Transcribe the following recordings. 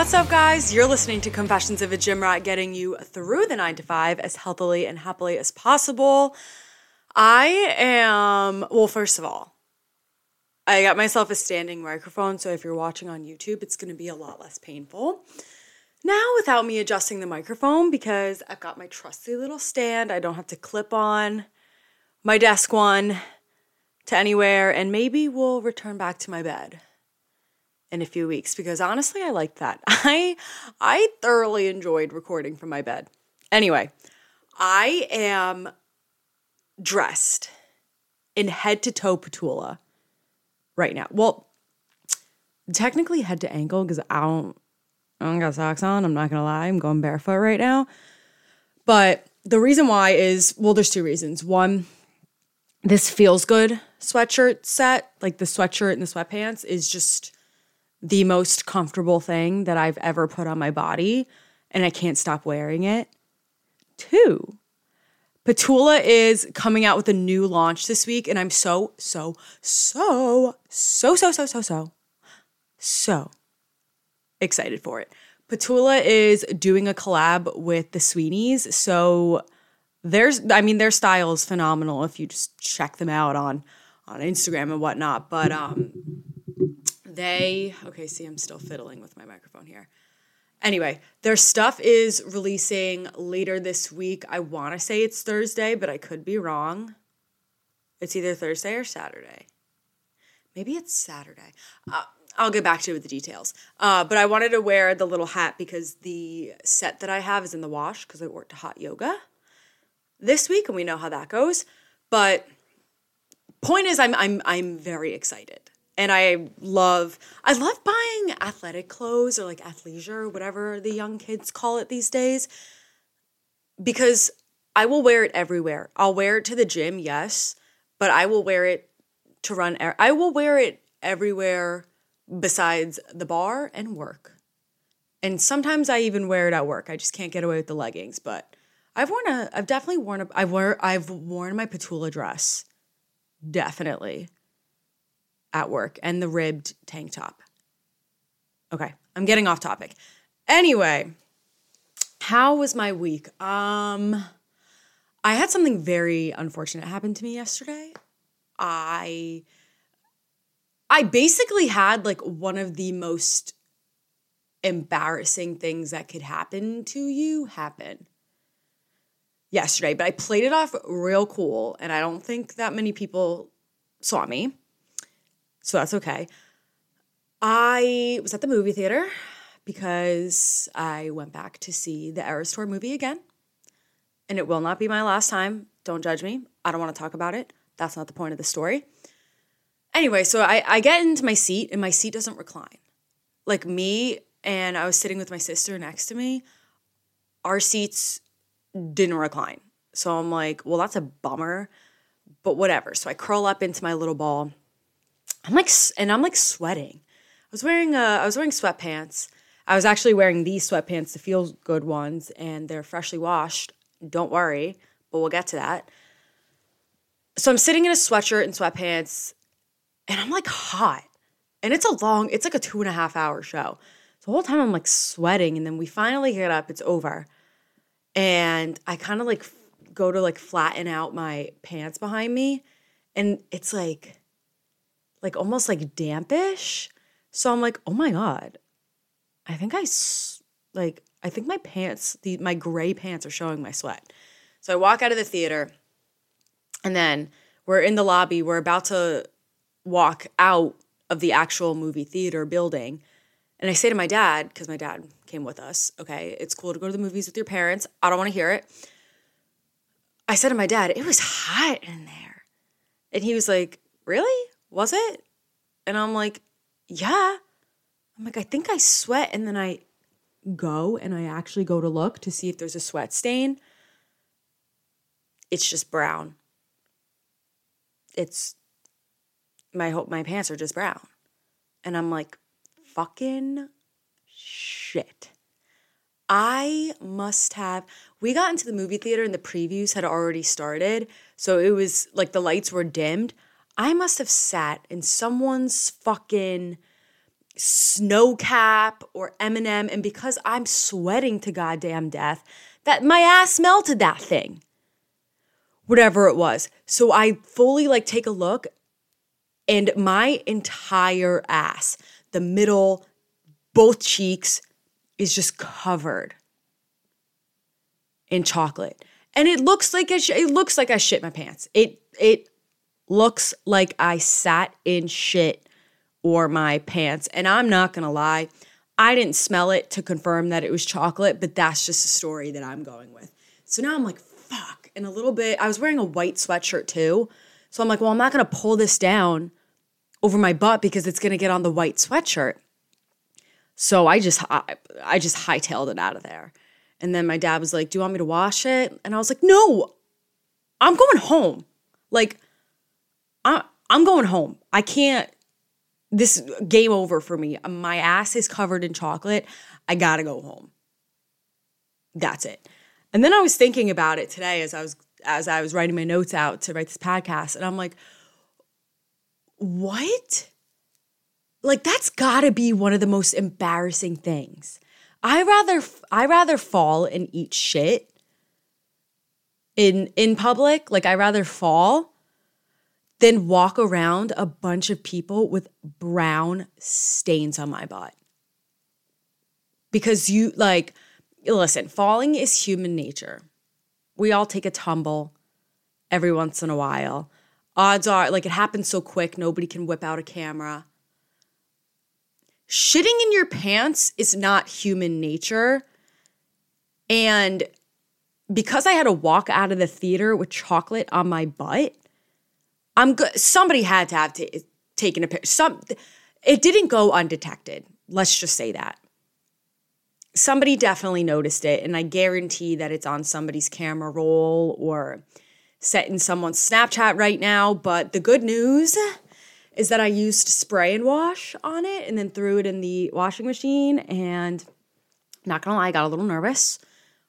What's up, guys? You're listening to Confessions of a Gym Rat, getting you through the nine to five as healthily and happily as possible. I am, well, first of all, I got myself a standing microphone, so if you're watching on YouTube, it's gonna be a lot less painful. Now, without me adjusting the microphone, because I've got my trusty little stand, I don't have to clip on my desk one to anywhere, and maybe we'll return back to my bed in a few weeks because honestly I liked that. I I thoroughly enjoyed recording from my bed. Anyway, I am dressed in head to toe patoola right now. Well, technically head to ankle because I don't I don't got socks on. I'm not gonna lie. I'm going barefoot right now. But the reason why is well, there's two reasons. One, this feels good sweatshirt set, like the sweatshirt and the sweatpants, is just the most comfortable thing that I've ever put on my body, and I can't stop wearing it. Two, Petula is coming out with a new launch this week, and I'm so, so, so, so, so, so, so, so, so excited for it. Petula is doing a collab with the Sweenies, so there's, I mean, their style is phenomenal if you just check them out on on Instagram and whatnot. But um, they, okay, see, I'm still fiddling with my microphone here. Anyway, their stuff is releasing later this week. I want to say it's Thursday, but I could be wrong. It's either Thursday or Saturday. Maybe it's Saturday. Uh, I'll get back to you with the details. Uh, but I wanted to wear the little hat because the set that I have is in the wash because I worked hot yoga this week, and we know how that goes. But point is, I'm I'm I'm very excited and I love I love buying athletic clothes or like athleisure, whatever the young kids call it these days, because I will wear it everywhere. I'll wear it to the gym, yes, but I will wear it to run. I will wear it everywhere besides the bar and work. And sometimes I even wear it at work. I just can't get away with the leggings, but I've worn a I've definitely worn a I've wear I've worn my Petula dress. Definitely at work and the ribbed tank top. Okay, I'm getting off topic. Anyway, how was my week? Um I had something very unfortunate happen to me yesterday. I I basically had like one of the most embarrassing things that could happen to you happen yesterday, but I played it off real cool and I don't think that many people saw me so that's okay. I was at the movie theater because I went back to see the Eras Tour movie again. And it will not be my last time. Don't judge me. I don't want to talk about it. That's not the point of the story. Anyway, so I, I get into my seat and my seat doesn't recline. Like me and I was sitting with my sister next to me, our seats didn't recline. So I'm like, well, that's a bummer, but whatever. So I curl up into my little ball I'm like, and I'm like sweating. I was wearing, uh, I was wearing sweatpants. I was actually wearing these sweatpants, the feel good ones, and they're freshly washed. Don't worry, but we'll get to that. So I'm sitting in a sweatshirt and sweatpants, and I'm like hot. And it's a long, it's like a two and a half hour show. The whole time I'm like sweating, and then we finally get up, it's over. And I kind of like go to like flatten out my pants behind me, and it's like, like almost like dampish. So I'm like, oh my God, I think I, like, I think my pants, the, my gray pants are showing my sweat. So I walk out of the theater and then we're in the lobby. We're about to walk out of the actual movie theater building. And I say to my dad, because my dad came with us, okay, it's cool to go to the movies with your parents. I don't want to hear it. I said to my dad, it was hot in there. And he was like, really? Was it? And I'm like, yeah. I'm like, I think I sweat. And then I go and I actually go to look to see if there's a sweat stain. It's just brown. It's my hope my pants are just brown. And I'm like, fucking shit. I must have. We got into the movie theater and the previews had already started. So it was like the lights were dimmed. I must have sat in someone's fucking Sno-Cap or M&M and because I'm sweating to goddamn death that my ass melted that thing. Whatever it was. So I fully like take a look and my entire ass, the middle, both cheeks is just covered in chocolate. And it looks like I sh- it looks like I shit my pants. It it looks like I sat in shit or my pants. And I'm not to lie, I didn't smell it to confirm that it was chocolate, but that's just a story that I'm going with. So now I'm like, fuck. And a little bit, I was wearing a white sweatshirt too. So I'm like, well, I'm not to pull this down over my butt because it's to get on the white sweatshirt. So I just I, I just hightailed it out of there. And then my dad was like, "Do you want me to wash it?" And I was like, "No. I'm going home. Like I I'm going home. I can't this game over for me. My ass is covered in chocolate. I got to go home. That's it. And then I was thinking about it today as I was as I was writing my notes out to write this podcast and I'm like what? Like that's got to be one of the most embarrassing things. I rather I rather fall and eat shit in in public. Like I rather fall than walk around a bunch of people with brown stains on my butt. Because you like listen, falling is human nature. We all take a tumble every once in a while. Odds are like it happens so quick nobody can whip out a camera shitting in your pants is not human nature. And because I had to walk out of the theater with chocolate on my butt, I'm good. Somebody had to have t- taken a picture. Some, it didn't go undetected. Let's just say that. Somebody definitely noticed it, and I guarantee that it's on somebody's camera roll or set in someone's Snapchat right now. But the good news is that I used spray and wash on it and then threw it in the washing machine. And not gonna lie, I got a little nervous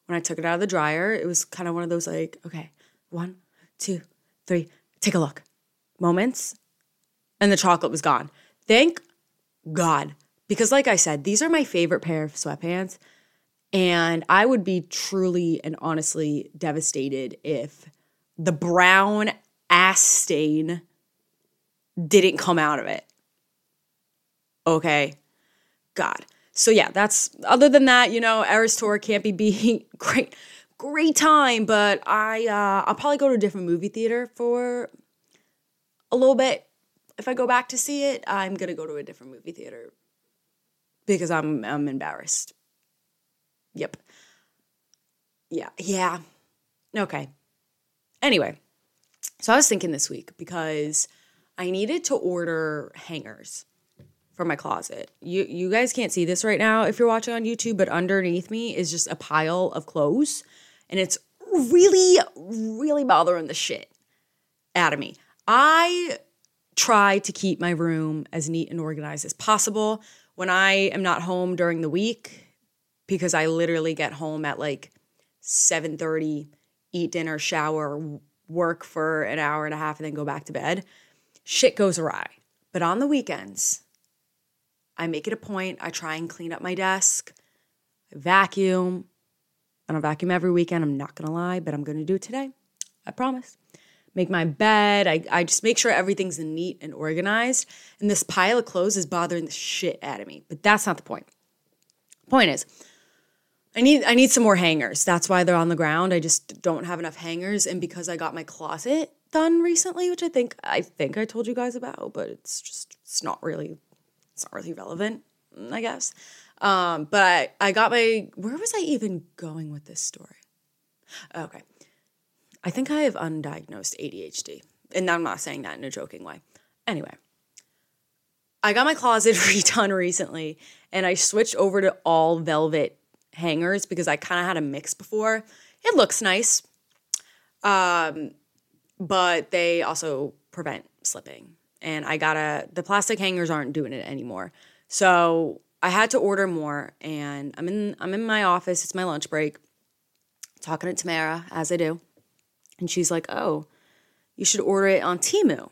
when I took it out of the dryer. It was kind of one of those like, okay, one, two, three, take a look moments. And the chocolate was gone. Thank God. Because, like I said, these are my favorite pair of sweatpants. And I would be truly and honestly devastated if the brown ass stain didn't come out of it. Okay. God. So yeah, that's other than that, you know, Eras Tour can't be being great, great time. But I uh, I'll probably go to a different movie theater for a little bit. If I go back to see it, I'm gonna go to a different movie theater because I'm I'm embarrassed. Yep. Yeah. Yeah. Okay. Anyway, so I was thinking this week because I needed to order hangers for my closet. You you guys can't see this right now if you're watching on YouTube, but underneath me is just a pile of clothes and it's really really bothering the shit out of me. I try to keep my room as neat and organized as possible when I am not home during the week because I literally get home at like 7:30, eat dinner, shower, work for an hour and a half and then go back to bed shit goes awry. But on the weekends, I make it a point. I try and clean up my desk, I vacuum. I don't vacuum every weekend, I'm not gonna lie, but I'm gonna do it today. I promise. Make my bed. I, I just make sure everything's neat and organized. And this pile of clothes is bothering the shit out of me. But that's not the point. Point is, I need I need some more hangers. That's why they're on the ground. I just don't have enough hangers. And because I got my closet done recently, which I think I think I told you guys about, but it's just it's not really it's not really relevant, I guess. Um, but I, I got my where was I even going with this story? Okay. I think I have undiagnosed ADHD. And I'm not saying that in a joking way. Anyway, I got my closet redone recently and I switched over to all velvet hangers because I kind of had a mix before. It looks nice. Um, but they also prevent slipping. And I gotta, the plastic hangers aren't doing it anymore. So I had to order more and I'm in, I'm in my office. It's my lunch break, talking to Tamara as I do. And she's like, oh, you should order it on Temu.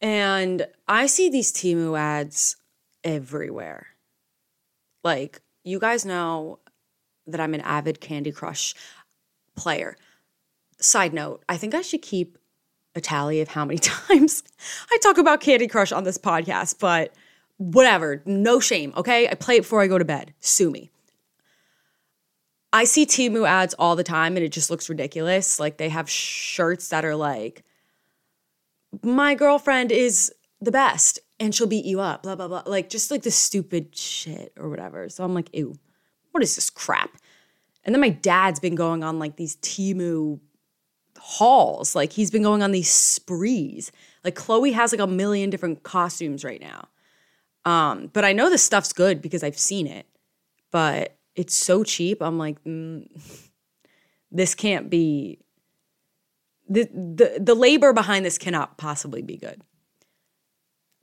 And I see these Temu ads everywhere. Like, you guys know that I'm an avid Candy Crush player. Side note, I think I should keep a tally of how many times I talk about Candy Crush on this podcast, but whatever, no shame, okay? I play it before I go to bed. Sue me. I see Temu ads all the time and it just looks ridiculous. Like they have shirts that are like, my girlfriend is the best and she'll beat you up, blah, blah, blah. Like just like the stupid shit or whatever. So I'm like, ew, what is this crap? And then my dad's been going on like these Temu hauls. Like he's been going on these sprees. Like Chloe has like a million different costumes right now. Um, but I know this stuff's good because I've seen it. But it's so cheap. I'm like, mm, this can't be. The, the the labor behind this cannot possibly be good.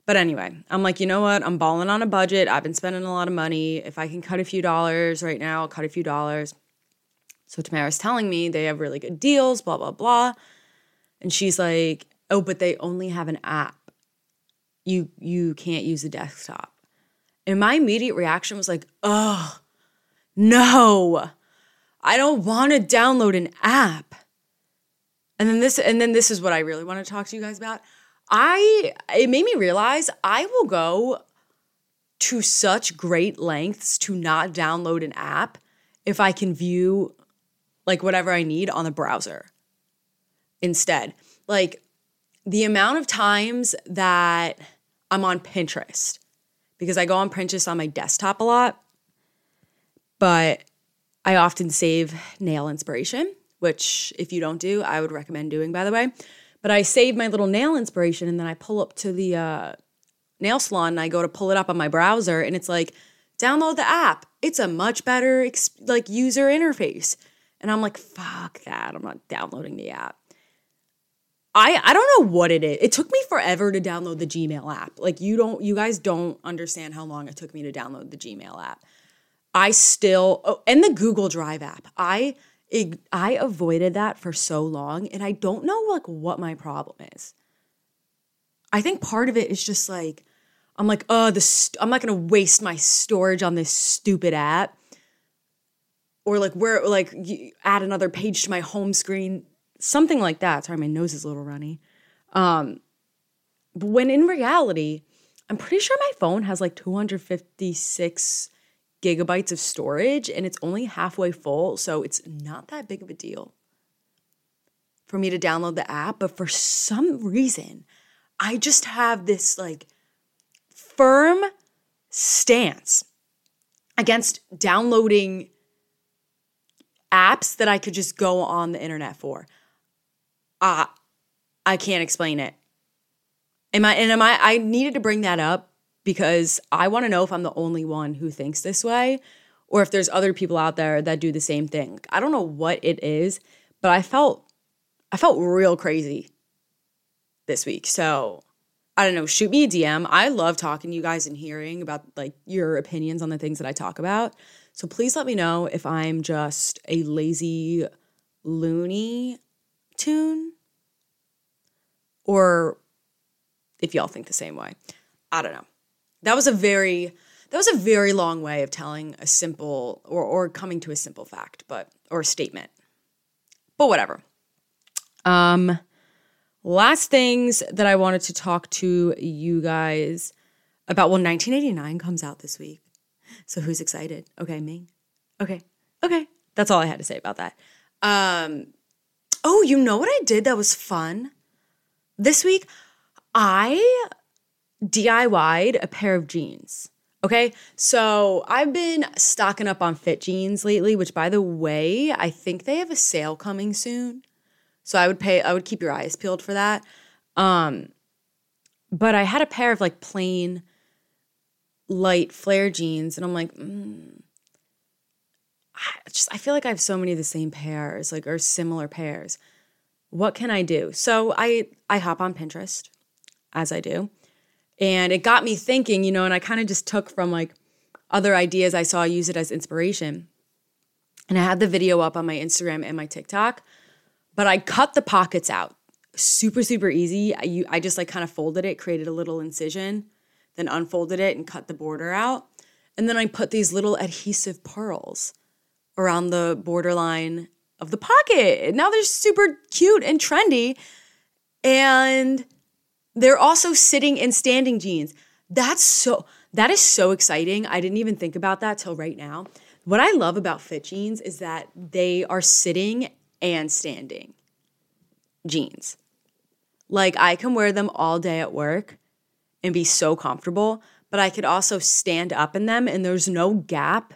But anyway, I'm like, you know what? I'm balling on a budget. I've been spending a lot of money. If I can cut a few dollars right now, I'll cut a few dollars. So Tamara's telling me they have really good deals, blah, blah, blah. And she's like, oh, but they only have an app. You you can't use the desktop. And my immediate reaction was like, oh, no, I don't want to download an app. And then this, and then this is what I really want to talk to you guys about. I it made me realize I will go to such great lengths to not download an app if I can view like whatever I need on the browser instead. Like the amount of times that I'm on Pinterest because I go on Pinterest on my desktop a lot but I often save nail inspiration, which if you don't do, I would recommend doing, by the way. But I save my little nail inspiration and then I pull up to the uh, nail salon and I go to pull it up on my browser and it's like, download the app. It's a much better like user interface. And I'm like, fuck that. I'm not downloading the app. I I don't know what it is. It took me forever to download the Gmail app. Like you don't you guys don't understand how long it took me to download the Gmail app. I still oh, and the Google Drive app. I I avoided that for so long and I don't know like what my problem is. I think part of it is just like I'm like, "Oh, the st- I'm not going to waste my storage on this stupid app." Or like where like add another page to my home screen, something like that. Sorry, my nose is a little runny. Um when in reality, I'm pretty sure my phone has like 256 gigabytes of storage and it's only halfway full. So it's not that big of a deal for me to download the app. But for some reason, I just have this like firm stance against downloading apps that I could just go on the internet for. Uh, I can't explain it. Am I and am I I needed to bring that up because I want to know if I'm the only one who thinks this way or if there's other people out there that do the same thing. I don't know what it is, but I felt I felt real crazy this week. So, I don't know, shoot me a DM. I love talking to you guys and hearing about like your opinions on the things that I talk about. So please let me know if I'm just a lazy loony tune or if y'all think the same way. I don't know. That was a very that was a very long way of telling a simple or or coming to a simple fact, but or statement. But whatever. Um last things that I wanted to talk to you guys about well 1989 comes out this week. So who's excited? Okay, me. Okay. Okay. That's all I had to say about that. Um oh, you know what I did that was fun? This week I DIY'd a pair of jeans. Okay, so I've been stocking up on fit jeans lately, which by the way, I think they have a sale coming soon. So I would pay, I would keep your eyes peeled for that. Um, but I had a pair of like plain light flare jeans, and I'm like, mm, I just I feel like I have so many of the same pairs, like or similar pairs. What can I do? So I I hop on Pinterest, as I do, and it got me thinking, you know, and I kind of just took from like other ideas I saw, use it as inspiration. And I had the video up on my Instagram and my TikTok, but I cut the pockets out. Super, super easy. I, I just like kind of folded it, created a little incision. then unfolded it and cut the border out. And then I put these little adhesive pearls around the borderline of the pocket. Now they're super cute and trendy. And they're also sitting and standing jeans. That's so that is so exciting. I didn't even think about that till right now. What I love about fit jeans is that they are sitting and standing jeans. Like I can wear them all day at work and be so comfortable, but I could also stand up in them and there's no gap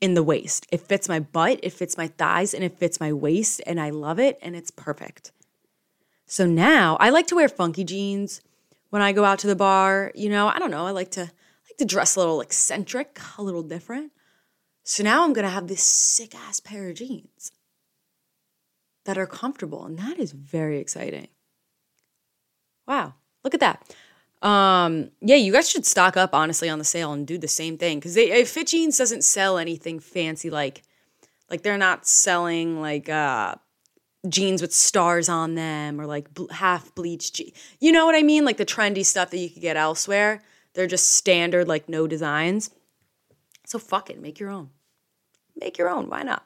in the waist. It fits my butt, it fits my thighs, and it fits my waist, and I love it and it's perfect. So now I like to wear funky jeans when I go out to the bar. You know, I don't know, I like to like to dress a little eccentric, a little different. So now I'm gonna have this sick ass pair of jeans that are comfortable, and that is very exciting. Wow, look at that. Um, yeah, you guys should stock up honestly on the sale and do the same thing because Fit Jeans doesn't sell anything fancy like like they're not selling like uh jeans with stars on them or like bl- half bleached. Je- you know what I mean? Like the trendy stuff that you could get elsewhere. They're just standard, like no designs. So fuck it, make your own. Make your own. Why not?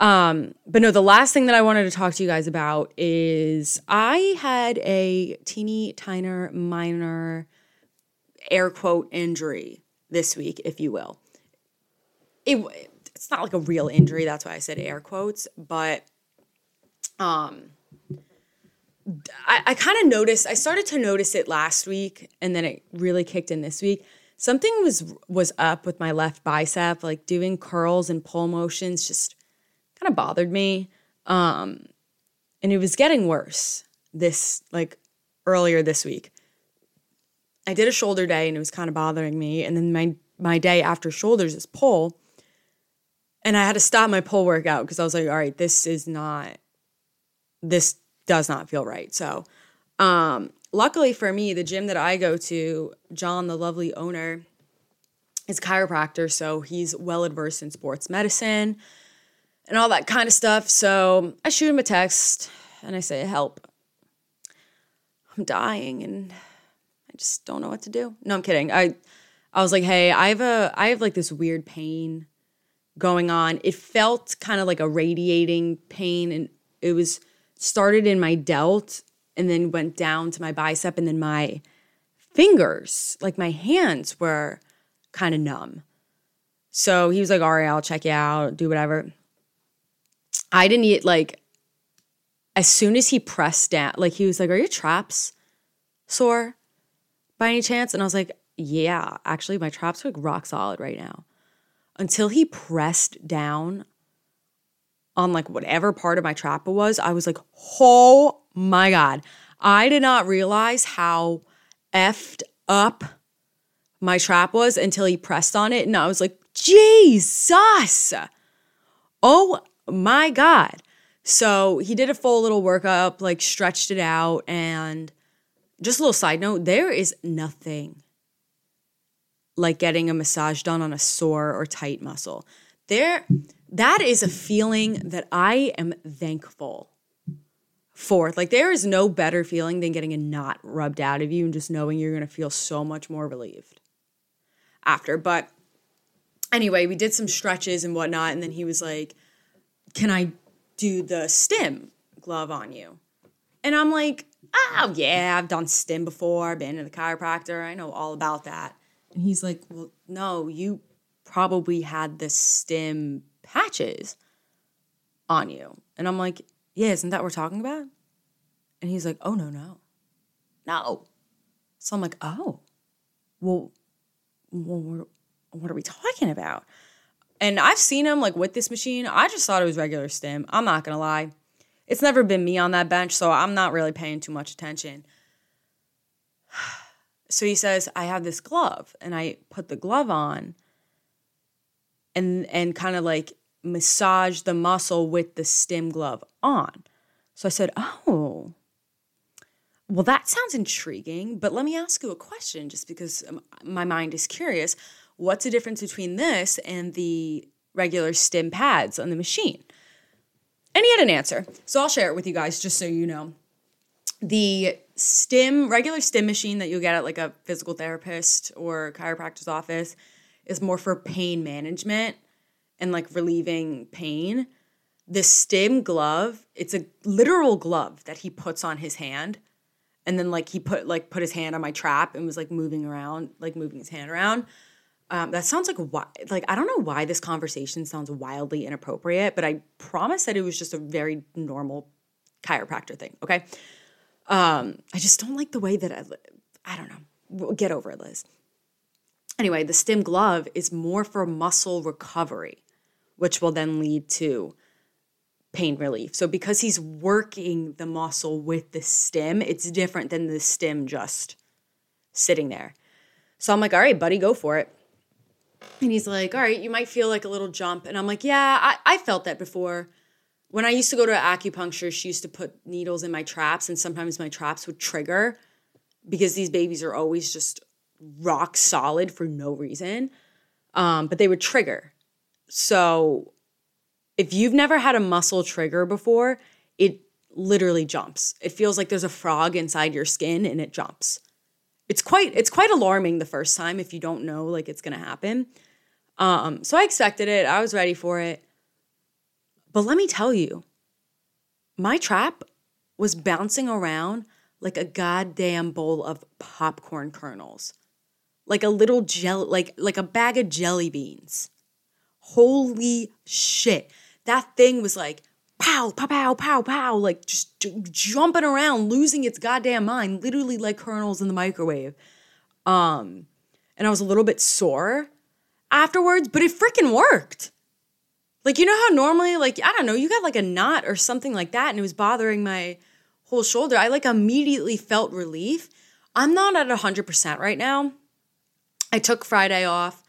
Um, but no, the last thing that I wanted to talk to you guys about is I had a teeny tiner minor air quote injury this week, if you will. It it's not like a real injury, that's why I said air quotes, but um I, I kind of noticed I started to notice it last week and then it really kicked in this week. Something was was up with my left bicep, like doing curls and pull motions just kind of bothered me. Um, and it was getting worse this, like earlier this week. I did a shoulder day and it was kind of bothering me. And then my, my day after shoulders is pull. And I had to stop my pull workout because I was like, all right, this is not, this does not feel right. So, um, luckily for me, the gym that I go to, John, the lovely owner, is chiropractor. So he's well adversed in sports medicine and all that kind of stuff. So I shoot him a text and I say, Help. I'm dying and I just don't know what to do. No, I'm kidding. I I was like, hey, I have a I have like this weird pain going on. It felt kind of like a radiating pain and it was started in my delt and then went down to my bicep and then my fingers, like my hands were kind of numb. So he was like, all right, I'll check you out, do whatever. I didn't eat like as soon as he pressed down, like he was like, Are your traps sore by any chance? And I was like, Yeah, actually, my traps are like rock solid right now. Until he pressed down on like whatever part of my trap it was, I was like, Oh my God. I did not realize how effed up my trap was until he pressed on it. And I was like, Jesus. Oh my God. So he did a full little workup, like stretched it out. And just a little side note there is nothing like getting a massage done on a sore or tight muscle. There, that is a feeling that I am thankful for. Like, there is no better feeling than getting a knot rubbed out of you and just knowing you're going to feel so much more relieved after. But anyway, we did some stretches and whatnot. And then he was like, can I do the stim glove on you? And I'm like, oh, yeah, I've done stim before. Been to the chiropractor. I know all about that. And he's like, well, no, you probably had the stim patches on you. And I'm like, yeah, isn't that what we're talking about? And he's like, oh, no, no, no. So I'm like, oh, well, well what are we talking about? And I've seen him like with this machine. I just thought it was regular stim. I'm not gonna lie. It's never been me on that bench, so I'm not really paying too much attention. So he says, I have this glove, and I put the glove on and and kind of like massage the muscle with the stim glove on. So I said, Oh, well, that sounds intriguing, but let me ask you a question just because um, my mind is curious what's the difference between this and the regular stim pads on the machine? And he had an answer. So I'll share it with you guys just so you know. The stim, regular stim machine that you'll get at like a physical therapist or chiropractor's office is more for pain management and like relieving pain. The stim glove, it's a literal glove that he puts on his hand. And then like he put like put his hand on my trap and was like moving around, like moving his hand around. Um, that sounds like why, like I don't know why this conversation sounds wildly inappropriate, but I promise that it was just a very normal chiropractor thing. Okay, um, I just don't like the way that I, I don't know. Get over it, Liz. Anyway, the stim glove is more for muscle recovery, which will then lead to pain relief. So because he's working the muscle with the stim, it's different than the stim just sitting there. So I'm like, all right, buddy, go for it. And he's like, all right, you might feel like a little jump. And I'm like, yeah, I, I felt that before. When I used to go to acupuncture, she used to put needles in my traps, and sometimes my traps would trigger because these babies are always just rock solid for no reason. Um, but they would trigger. So if you've never had a muscle trigger before, it literally jumps. It feels like there's a frog inside your skin and it jumps. It's quite it's quite alarming the first time if you don't know like it's going to happen. Um so I expected it. I was ready for it. But let me tell you, my trap was bouncing around like a goddamn bowl of popcorn kernels. Like a little gel like like a bag of jelly beans. Holy shit. That thing was like pow, pow, pow, pow, pow, like just j- jumping around, losing its goddamn mind, literally like kernels in the microwave. Um, and I was a little bit sore afterwards, but it freaking worked. Like, you know how normally, like, I don't know, you got like a knot or something like that, and it was bothering my whole shoulder. I like immediately felt relief. I'm not at 100% right now. I took Friday off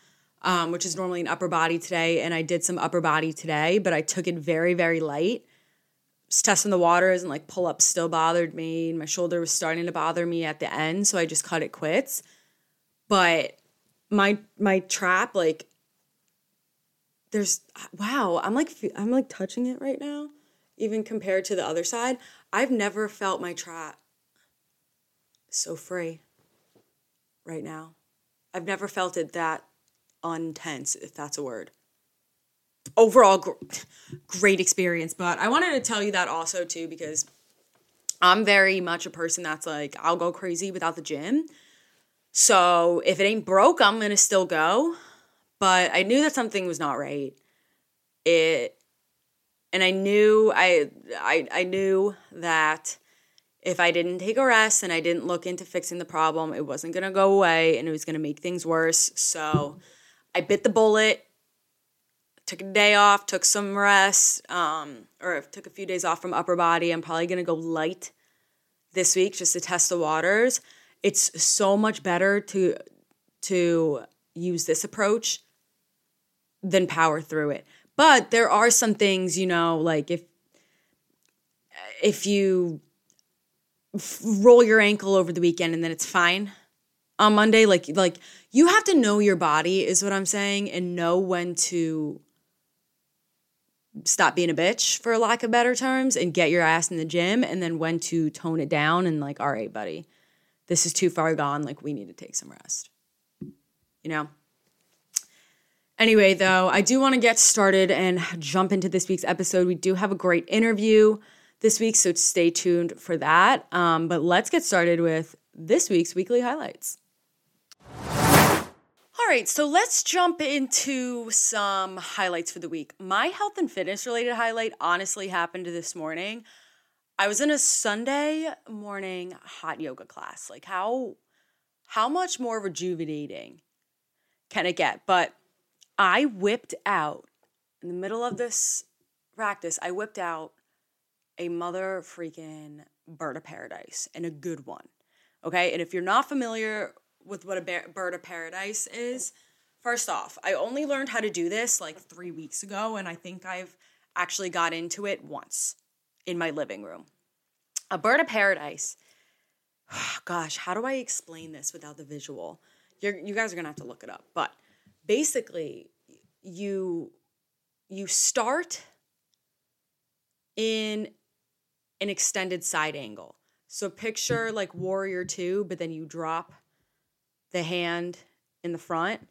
um, which is normally an upper body today. And I did some upper body today, but I took it very, very light. Just testing the waters and like pull ups still bothered me. My shoulder was starting to bother me at the end, so I just cut it quits. But my my trap, like, there's wow, I'm like I'm like touching it right now, even compared to the other side. I've never felt my trap so free right now. I've never felt it that untense, if that's a word. Overall, gr- great experience. But I wanted to tell you that also, too, because I'm very much a person that's like, I'll go crazy without the gym. So if it ain't broke, I'm going to still go. But I knew that something was not right. It, and I knew, I, I, I knew that if I didn't take a rest and I didn't look into fixing the problem, it wasn't going to go away and it was going to make things worse. So I bit the bullet, took a day off, took some rest, um, or took a few days off from upper body. I'm probably gonna go light this week just to test the waters. It's so much better to to use this approach than power through it. But there are some things, you know, like if if you roll your ankle over the weekend and then it's fine. On Monday, like like you have to know your body is what I'm saying and know when to stop being a bitch for lack of better terms and get your ass in the gym and then when to tone it down and like all right buddy this is too far gone like we need to take some rest. You know? Anyway though i do want to get started and jump into this week's episode. We do have a great interview this week so stay tuned for that um, but let's get started with this week's weekly highlights all right, so let's jump into some highlights for the week. My health and fitness related highlight honestly happened this morning. I was in a Sunday morning hot yoga class. Like how how much more rejuvenating can it get? But I whipped out in the middle of this practice, I whipped out a mother freaking bird of paradise and a good one. Okay? And if you're not familiar with what a bird of paradise is. First off, I only learned how to do this like three weeks ago, and I think I've actually got into it once in my living room. A bird of paradise. Gosh, how do I explain this without the visual? You're, you guys are gonna have to look it up. But basically, you you start in an extended side angle. So picture like Warrior 2, but then you drop the hand in the front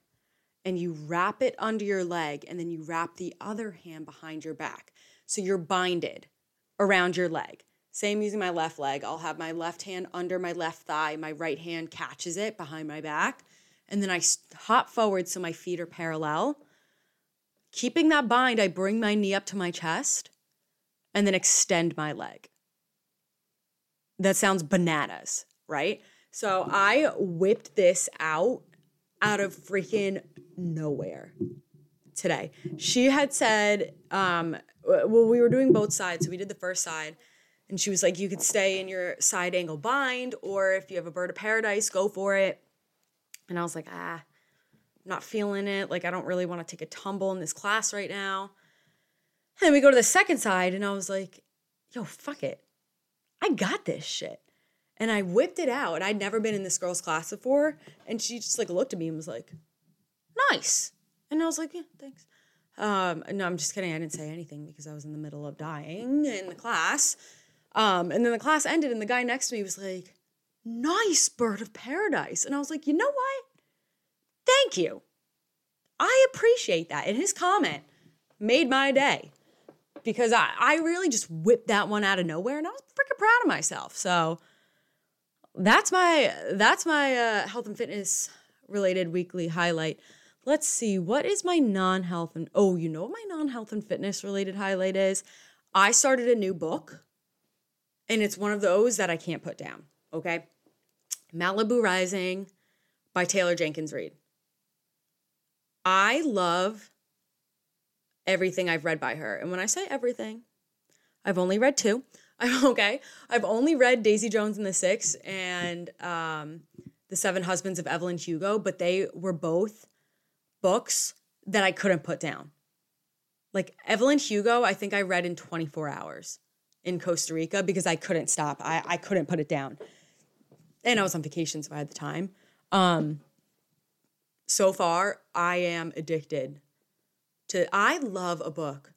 and you wrap it under your leg and then you wrap the other hand behind your back. So you're binded around your leg. Same using my left leg. I'll have my left hand under my left thigh, my right hand catches it behind my back, and then I hop forward so my feet are parallel. Keeping that bind, I bring my knee up to my chest and then extend my leg. That sounds bananas, right? So I whipped this out out of freaking nowhere today. She had said, um, well, we were doing both sides. So we did the first side, and she was like, you could stay in your side angle bind, or if you have a bird of paradise, go for it. And I was like, ah, I'm not feeling it. Like, I don't really want to take a tumble in this class right now. And we go to the second side, and I was like, yo, fuck it. I got this shit. And I whipped it out. And I'd never been in this girl's class before. And she just like looked at me and was like, nice. And I was like, yeah, thanks. Um, no, I'm just kidding. I didn't say anything because I was in the middle of dying in the class. Um, and then the class ended, and the guy next to me was like, nice bird of paradise. And I was like, you know what? Thank you. I appreciate that. And his comment made my day because I, I really just whipped that one out of nowhere and I was freaking proud of myself. So that's my that's my uh, health and fitness related weekly highlight. Let's see what is my non-health and oh, you know what my non-health and fitness related highlight is? I started a new book and it's one of those that I can't put down, okay? Malibu Rising by Taylor Jenkins Reid. I love everything I've read by her. And when I say everything, I've only read two. I'm okay. I've only read Daisy Jones and the Six and um, The Seven Husbands of Evelyn Hugo, but they were both books that I couldn't put down. Like Evelyn Hugo, I think I read in 24 hours in Costa Rica because I couldn't stop. I, I couldn't put it down. And I was on vacation, so I had the time. Um, so far, I am addicted to I love a book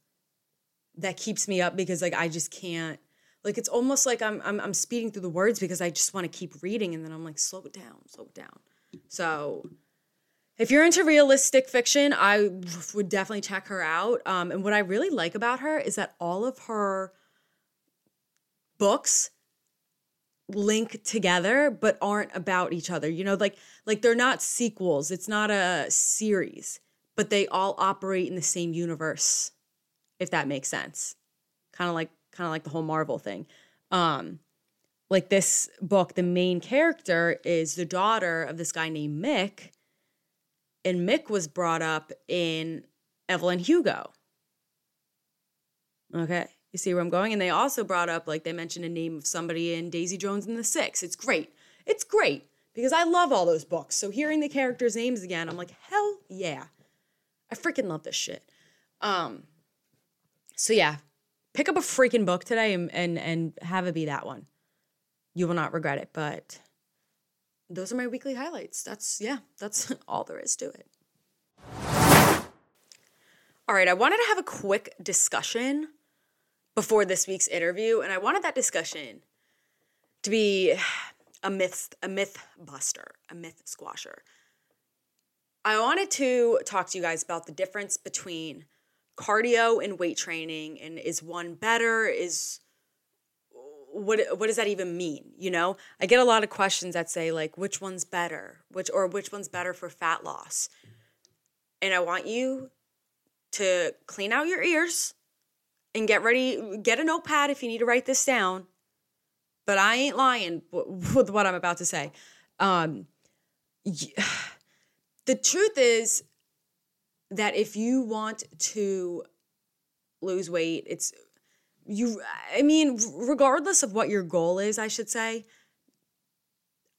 that keeps me up because like I just can't like it's almost like I'm I'm, I'm speeding through the words because I just want to keep reading and then I'm like slow it down, slow it down. So if you're into realistic fiction, I would definitely check her out. Um, and what I really like about her is that all of her books link together but aren't about each other. You know, like like they're not sequels. It's not a series but they all operate in the same universe, if that makes sense. Kind of like kind of like the whole Marvel thing. Um, like this book, the main character is the daughter of this guy named Mick, and Mick was brought up in Evelyn Hugo. Okay, you see where I'm going? And they also brought up, like, they mentioned a name of somebody in Daisy Jones and the Six. It's great. It's great because I love all those books. So hearing the characters' names again, I'm like, hell yeah. I freaking love this shit. Um, so yeah, pick up a freaking book today and, and and have it be that one. You will not regret it. But those are my weekly highlights. That's yeah, that's all there is to it. All right, I wanted to have a quick discussion before this week's interview, and I wanted that discussion to be a myth a myth buster, a myth squasher. I wanted to talk to you guys about the difference between cardio and weight training and is one better is what what does that even mean you know? I get a lot of questions that say like which one's better? Which or which one's better for fat loss? And i want you to clean out your ears and get ready get a notepad if you need to write this down. But i ain't lying with what i'm about to say. Um the truth is that if you want to lose weight, it's you I mean, regardless of what your goal is, I should say,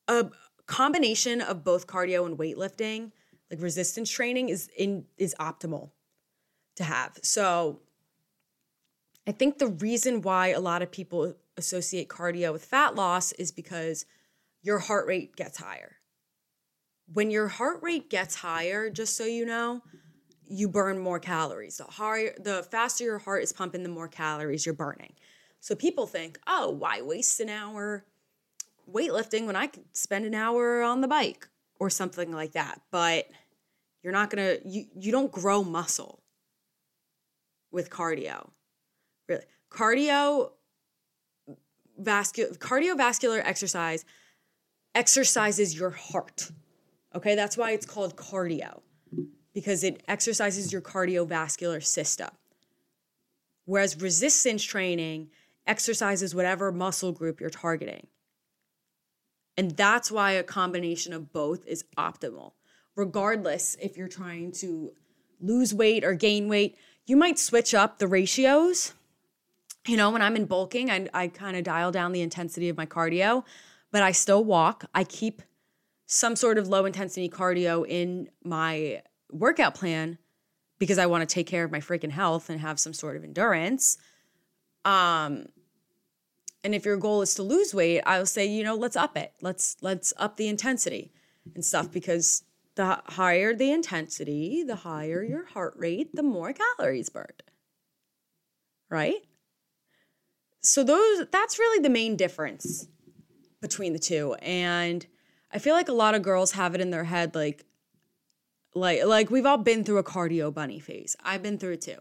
a combination of both cardio and weightlifting, like resistance training is in is optimal to have. So I think the reason why a lot of people associate cardio with fat loss is because your heart rate gets higher when your heart rate gets higher, just so you know, you burn more calories. The higher, the faster your heart is pumping, the more calories you're burning. So people think, oh, why waste an hour weightlifting when I could spend an hour on the bike or something like that. But you're not gonna you you don't grow muscle with cardio. Really. Cardio vascular cardiovascular exercise exercises your heart. Okay? That's why it's called cardio because it exercises your cardiovascular system. Whereas resistance training exercises whatever muscle group you're targeting. And that's why a combination of both is optimal. Regardless if you're trying to lose weight or gain weight, you might switch up the ratios. You know, when I'm in bulking, I, I kind of dial down the intensity of my cardio, but I still walk. I keep some sort of low intensity cardio in my workout plan because I want to take care of my freaking health and have some sort of endurance. Um, and if your goal is to lose weight, I'll say, you know, let's up it. Let's let's up the intensity and stuff because the higher the intensity, the higher your heart rate, the more calories burned. Right? So those that's really the main difference between the two. And I feel like a lot of girls have it in their head like like like we've all been through a cardio bunny phase. I've been through it too.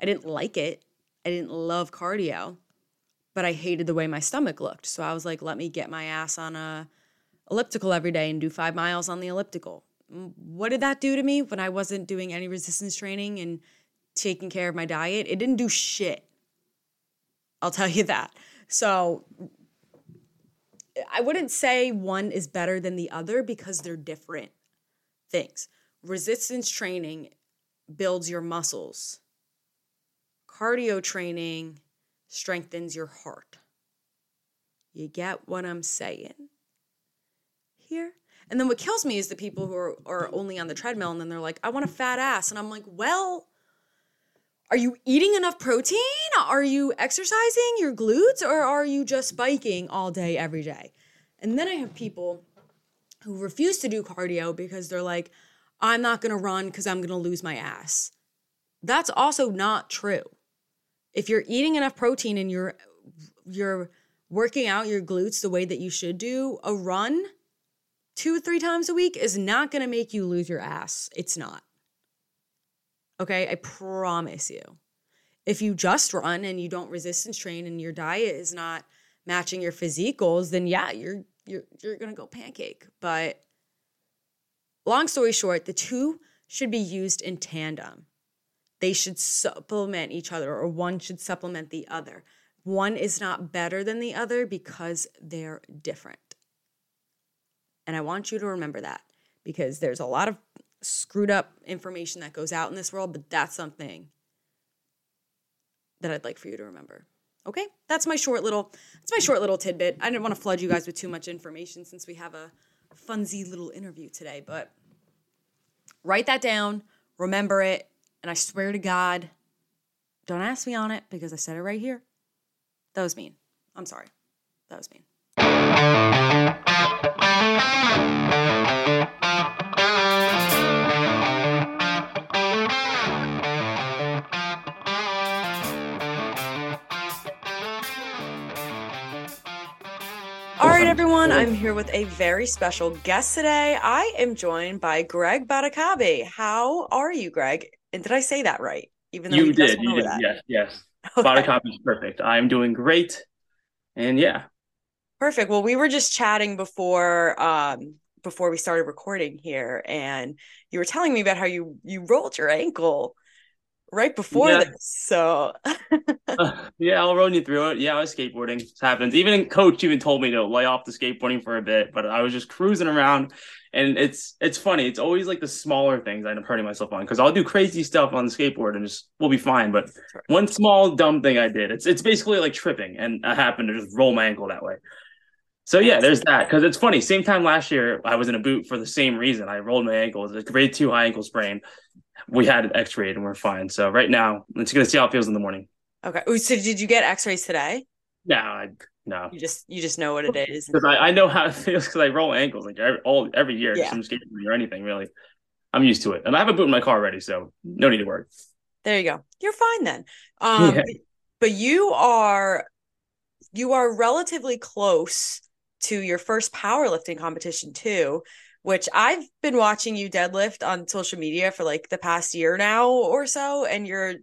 I didn't like it. I didn't love cardio, but I hated the way my stomach looked. So I was like, let me get my ass on a elliptical every day and do 5 miles on the elliptical. What did that do to me when I wasn't doing any resistance training and taking care of my diet? It didn't do shit. I'll tell you that. So I wouldn't say one is better than the other because they're different things resistance training builds your muscles, cardio training strengthens your heart. You get what I'm saying here? And then what kills me is the people who are, are only on the treadmill and then they're like, I want a fat ass. And I'm like, well, are you eating enough protein? Are you exercising your glutes or are you just biking all day, every day? And then I have people who refuse to do cardio because they're like, I'm not to run because I'm to lose my ass. That's also not true. If you're eating enough protein and you're you're working out your glutes the way that you should do, a run two or three times a week is not to make you lose your ass. It's not. Okay, I promise you. If you just run and you don't resistance train and your diet is not matching your physique goals, then yeah, you're you're you're to go pancake. But long story short, the two should be used in tandem. They should supplement each other, or one should supplement the other. One is not better than the other because they're different. And I want you to remember that because there's a lot of screwed up information that goes out in this world, but that's something that I'd like for you to remember. Okay? That's my short little that's my short little tidbit. I didn't want to flood you guys with too much information since we have a funsy little interview today, but write that down, remember it, and I swear to God, don't ask me on it because I said it right here. That was mean. I'm sorry. That was mean. Right, everyone. I'm here with a very special guest today. I am joined by Greg Batocabe. How are you, Greg? And did I say that right? Even though you did, you did. That. Yes, yes. Okay. Batocabe is perfect. I'm doing great, and yeah, perfect. Well, we were just chatting before um before we started recording here, and you were telling me about how you you rolled your ankle right before yeah. this. So uh, yeah, I'll run you through it. Yeah, I was skateboarding. It happens. Even coach even told me to lay off the skateboarding for a bit, but I was just cruising around. And it's it's funny. It's always like the smaller things I end up hurting myself on because I'll do crazy stuff on the skateboard and just we'll be fine. But one small dumb thing I did, it's it's basically like tripping, and I happened to just roll my ankle that way. So yeah, there's that. Because it's funny. Same time last year, I was in a boot for the same reason. I rolled my ankle. It was a grade two high ankle sprain we had it x-rayed and we're fine. So right now, let's gonna see how it feels in the morning. Okay. So did you get x-rays today? No, I, no. You just you just know what it is. Because I, I know how it feels because I roll ankles like every, all every year, yeah. some skateboarding or anything really. I'm used to it, and I have a boot in my car already, so no need to worry. There you go. You're fine then. Um, yeah. but you are you are relatively close to your first powerlifting competition too, which I've been watching you deadlift on social media for like the past year now or so, and your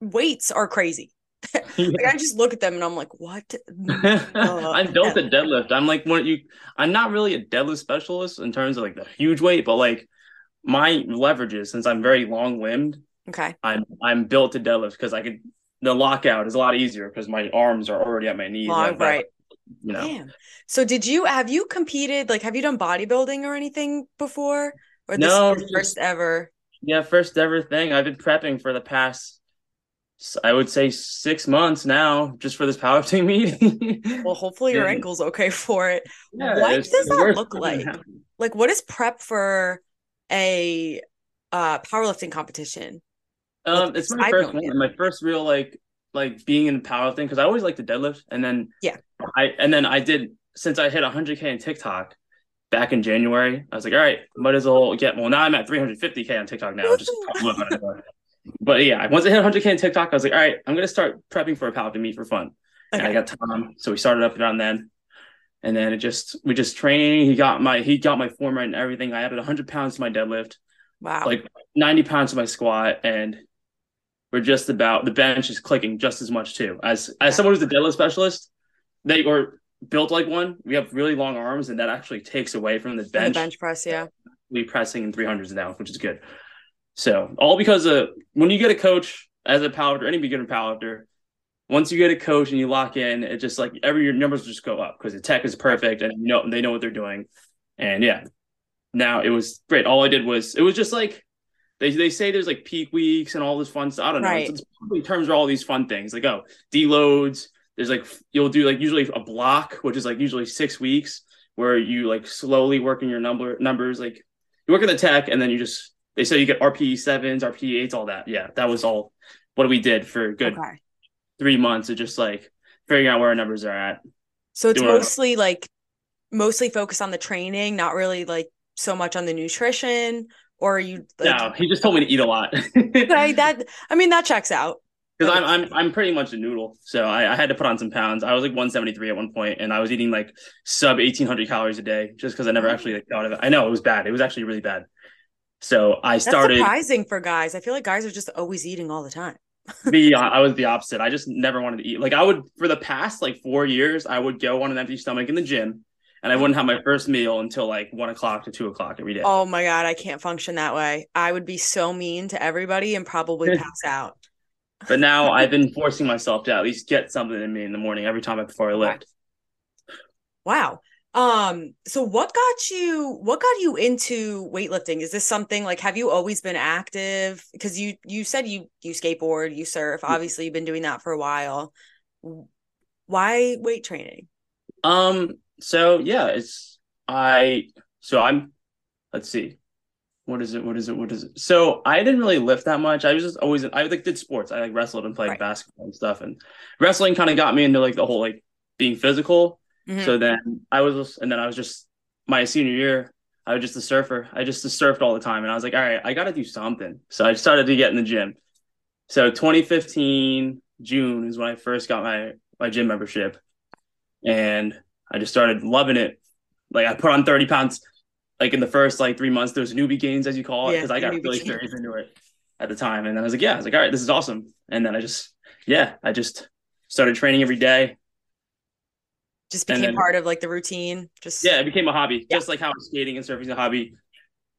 weights are crazy. like I just look at them and I'm like, what? I'm built a deadlift. I'm like you. I'm not really a deadlift specialist in terms of like the huge weight, but like my leverages since I'm very long limbed. Okay. I'm I'm built to deadlift because I could. The lockout is a lot easier because my arms are already at my knees. Long, right. You know. Damn. So did you have you competed like have you done bodybuilding or anything before? Or this no, first ever? Yeah, first ever thing. I've been prepping for the past I would say six months now just for this powerlifting meeting. well, hopefully your ankle's okay for it. Yeah, what does that look like? Like, what is prep for a uh, powerlifting competition? Um, like, it's my first one, my first real like like being in powerlifting because I always like to deadlift, and then yeah, I and then I did since I hit 100k in TikTok back in January. I was like, all right, might as well get. Well, now I'm at 350k on TikTok now. Just but yeah, once I hit 100k in TikTok, I was like, all right, I'm gonna start prepping for a powerlifting meet for fun. Okay. And I got Tom, so we started up around then, and then it just we just trained. He got my he got my form right and everything. I added 100 pounds to my deadlift. Wow. Like 90 pounds to my squat, and we're just about the bench is clicking just as much too. As as someone who's a deadlift specialist, they or built like one. We have really long arms, and that actually takes away from the bench. the bench press, yeah. We pressing in 300s now, which is good. So all because of when you get a coach as a powerlifter, any beginner powerlifter, once you get a coach and you lock in, it just like every your numbers just go up because the tech is perfect and you know they know what they're doing. And yeah, now it was great. All I did was it was just like they they say there's like peak weeks and all this fun stuff. I don't know. Right. It's, it's terms are all these fun things. Like oh, deloads. There's like you'll do like usually a block, which is like usually six weeks, where you like slowly working your number numbers. Like you work in the tech and then you just they say you get RPE sevens, RPE eights, all that. Yeah, that was all what we did for a good okay. three months of just like figuring out where our numbers are at. So it's mostly like mostly focused on the training, not really like so much on the nutrition. Or you? Like, no, he just told me to eat a lot. right. That I mean that checks out. Because I'm I'm I'm pretty much a noodle, so I, I had to put on some pounds. I was like 173 at one point, and I was eating like sub 1800 calories a day just because I never actually like, thought of it. I know it was bad. It was actually really bad. So I started That's surprising for guys. I feel like guys are just always eating all the time. the I was the opposite. I just never wanted to eat. Like I would for the past like four years, I would go on an empty stomach in the gym, and I wouldn't have my first meal until like one o'clock to two o'clock every day. Oh my god, I can't function that way. I would be so mean to everybody and probably pass out. But now I've been forcing myself to at least get something in me in the morning every time before I lift. Wow. Um, so what got you what got you into weightlifting? Is this something like have you always been active? Because you you said you you skateboard, you surf. Obviously, you've been doing that for a while. Why weight training? Um, so yeah, it's I so I'm let's see. What is it? What is it? What is it? So I didn't really lift that much. I was just always I like did sports. I like wrestled and played right. basketball and stuff. And wrestling kind of got me into like the whole like being physical. Mm-hmm. So then I was, and then I was just my senior year. I was just a surfer. I just surfed all the time, and I was like, all right, I got to do something. So I started to get in the gym. So 2015 June is when I first got my my gym membership, and I just started loving it. Like I put on 30 pounds, like in the first like three months. Those newbie gains, as you call it, because yeah, I got really serious into it at the time. And then I was like, yeah, I was like, all right, this is awesome. And then I just, yeah, I just started training every day just became then, part of like the routine. Just yeah, it became a hobby. Yeah. Just like how skating and surfing is a hobby.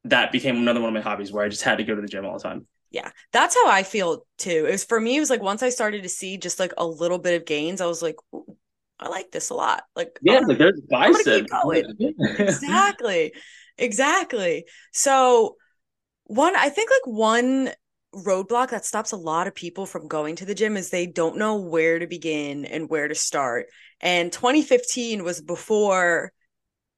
That became another one of my hobbies where I just had to go to the gym all the time. Yeah, that's how I feel too. It was for me. It was like once I started to see just like a little bit of gains, I was like, I like this a lot. Like yeah, like there's bicep. exactly, exactly. So one, I think like one roadblock that stops a lot of people from going to the gym is they don't know where to begin and where to start. And 2015 was before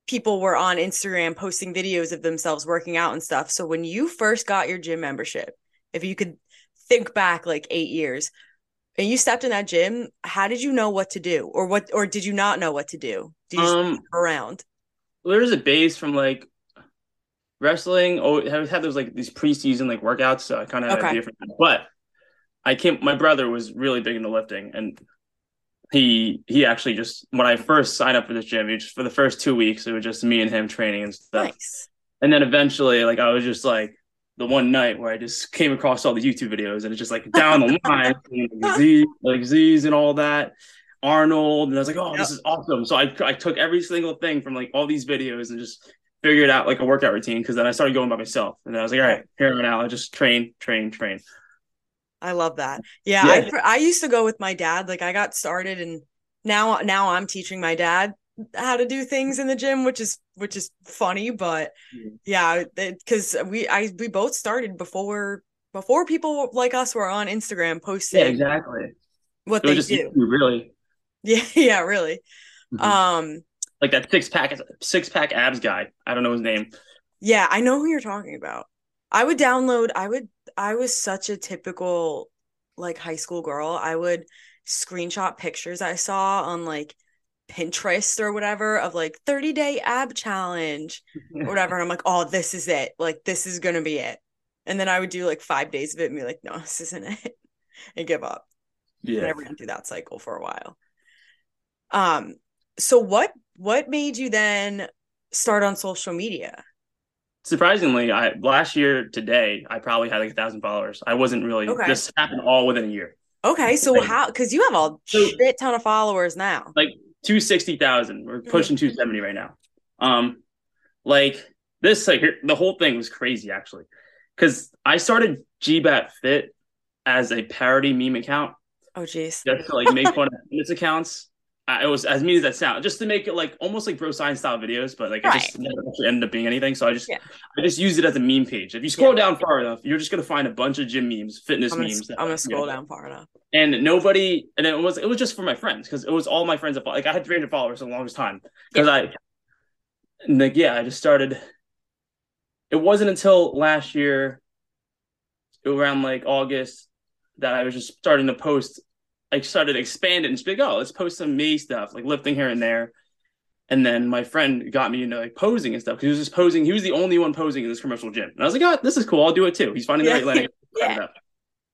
people were on Instagram posting videos of themselves working out and stuff. So when you first got your gym membership, if you could think back like 8 years and you stepped in that gym, how did you know what to do or what or did you not know what to do? Do you um, around? Well, there's a base from like wrestling. Oh, have had those like these preseason like workouts, so I kind of okay. had a different. But I came. My brother was really big into lifting, and he he actually just when I first signed up for this gym, he just for the first two weeks, it was just me and him training and stuff. Nice. And then eventually, like I was just like the one night where I just came across all the YouTube videos and it's just like down the line, like Zyzz, like Zyzz and all that, Arnold, and I was like, oh, Yep. this is awesome. So I I took every single thing from like all these videos and just figured out like a workout routine because then I started going by myself and then I was like, all right, here and now I just train, train, train. I love that. Yeah, Yeah. I I used to go with my dad. Like I got started and now now I'm teaching my dad how to do things in the gym, which is which is funny, but yeah, because we I we both started before before people like us were on Instagram posting Yeah, exactly. what It they do. Really Yeah, yeah, really. Mhm. Um, like that six pack six pack abs guy. I don't know his name. yeah, I know who you're talking about. I would download, I would I was such a typical like high school girl. I would screenshot pictures I saw on like Pinterest or whatever of like 30 day ab challenge or whatever. And I'm like, oh, this is it. Like, this is gonna be it. And then I would do like five days of it and be like, no, this isn't it. and give up. Yeah. And I ran through that cycle for a while. Um, so what what made you then start on social media? Surprisingly, I last year today I probably had like a thousand followers. I wasn't really. Okay. This happened all within a year. Okay, so Right. how because you have a So- shit ton of followers now. like Two sixty thousand. We're Mhm. pushing two seventy right now. Um, like this, like here, the whole thing was crazy actually, because I started GBAT Fit as a parody meme account Oh jeez. just to like make fun of fitness accounts. Uh, it was as mean as that sound, just to make it like almost like bro science style videos, but like it just never actually ended up being anything. So I just Yeah. I just used it as a meme page. If you scroll down far enough, you're just gonna find a bunch of gym memes, fitness I'm gonna, memes. that- I'm gonna scroll yeah. down far enough. and nobody, and it was it was just for my friends because it was all my friends that like I had 300 followers for the longest time because I, and like yeah, I just started. It wasn't until last year, around like August, that I was just starting to post. I started expanding and just be like, oh, let's post some me stuff, like lifting here and there. And then my friend got me into like posing and stuff because he was just posing. He was the only one posing in this commercial gym, and I was like, oh, this is cool. I'll do it too. He's finding Yeah. the right lane. Yeah.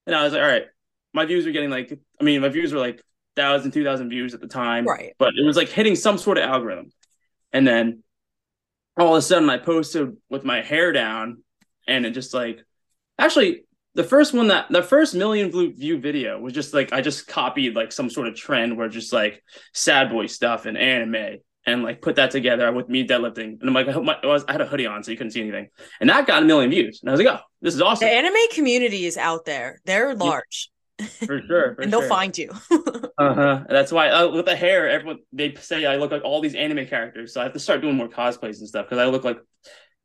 And I was like, all right, my views were getting like, I mean, my views were like thousand, two thousand views at the time, Right. but it was like hitting some sort of algorithm. And then all of a sudden, I posted with my hair down, and it just like, actually, the first one that the first million view video was just like I just copied like some sort of trend where just like sad boy stuff and anime. And like put that together with me deadlifting, and I'm like, I, my, I, was, I had a hoodie on, so you couldn't see anything, and that got a million views. And I was like, oh, this is awesome The anime community is out there. They're large, for sure. for and they'll sure. find you. Uh huh. That's why uh, with the hair, everyone they say I look like all these anime characters. So I have to start doing more cosplays and stuff because I look like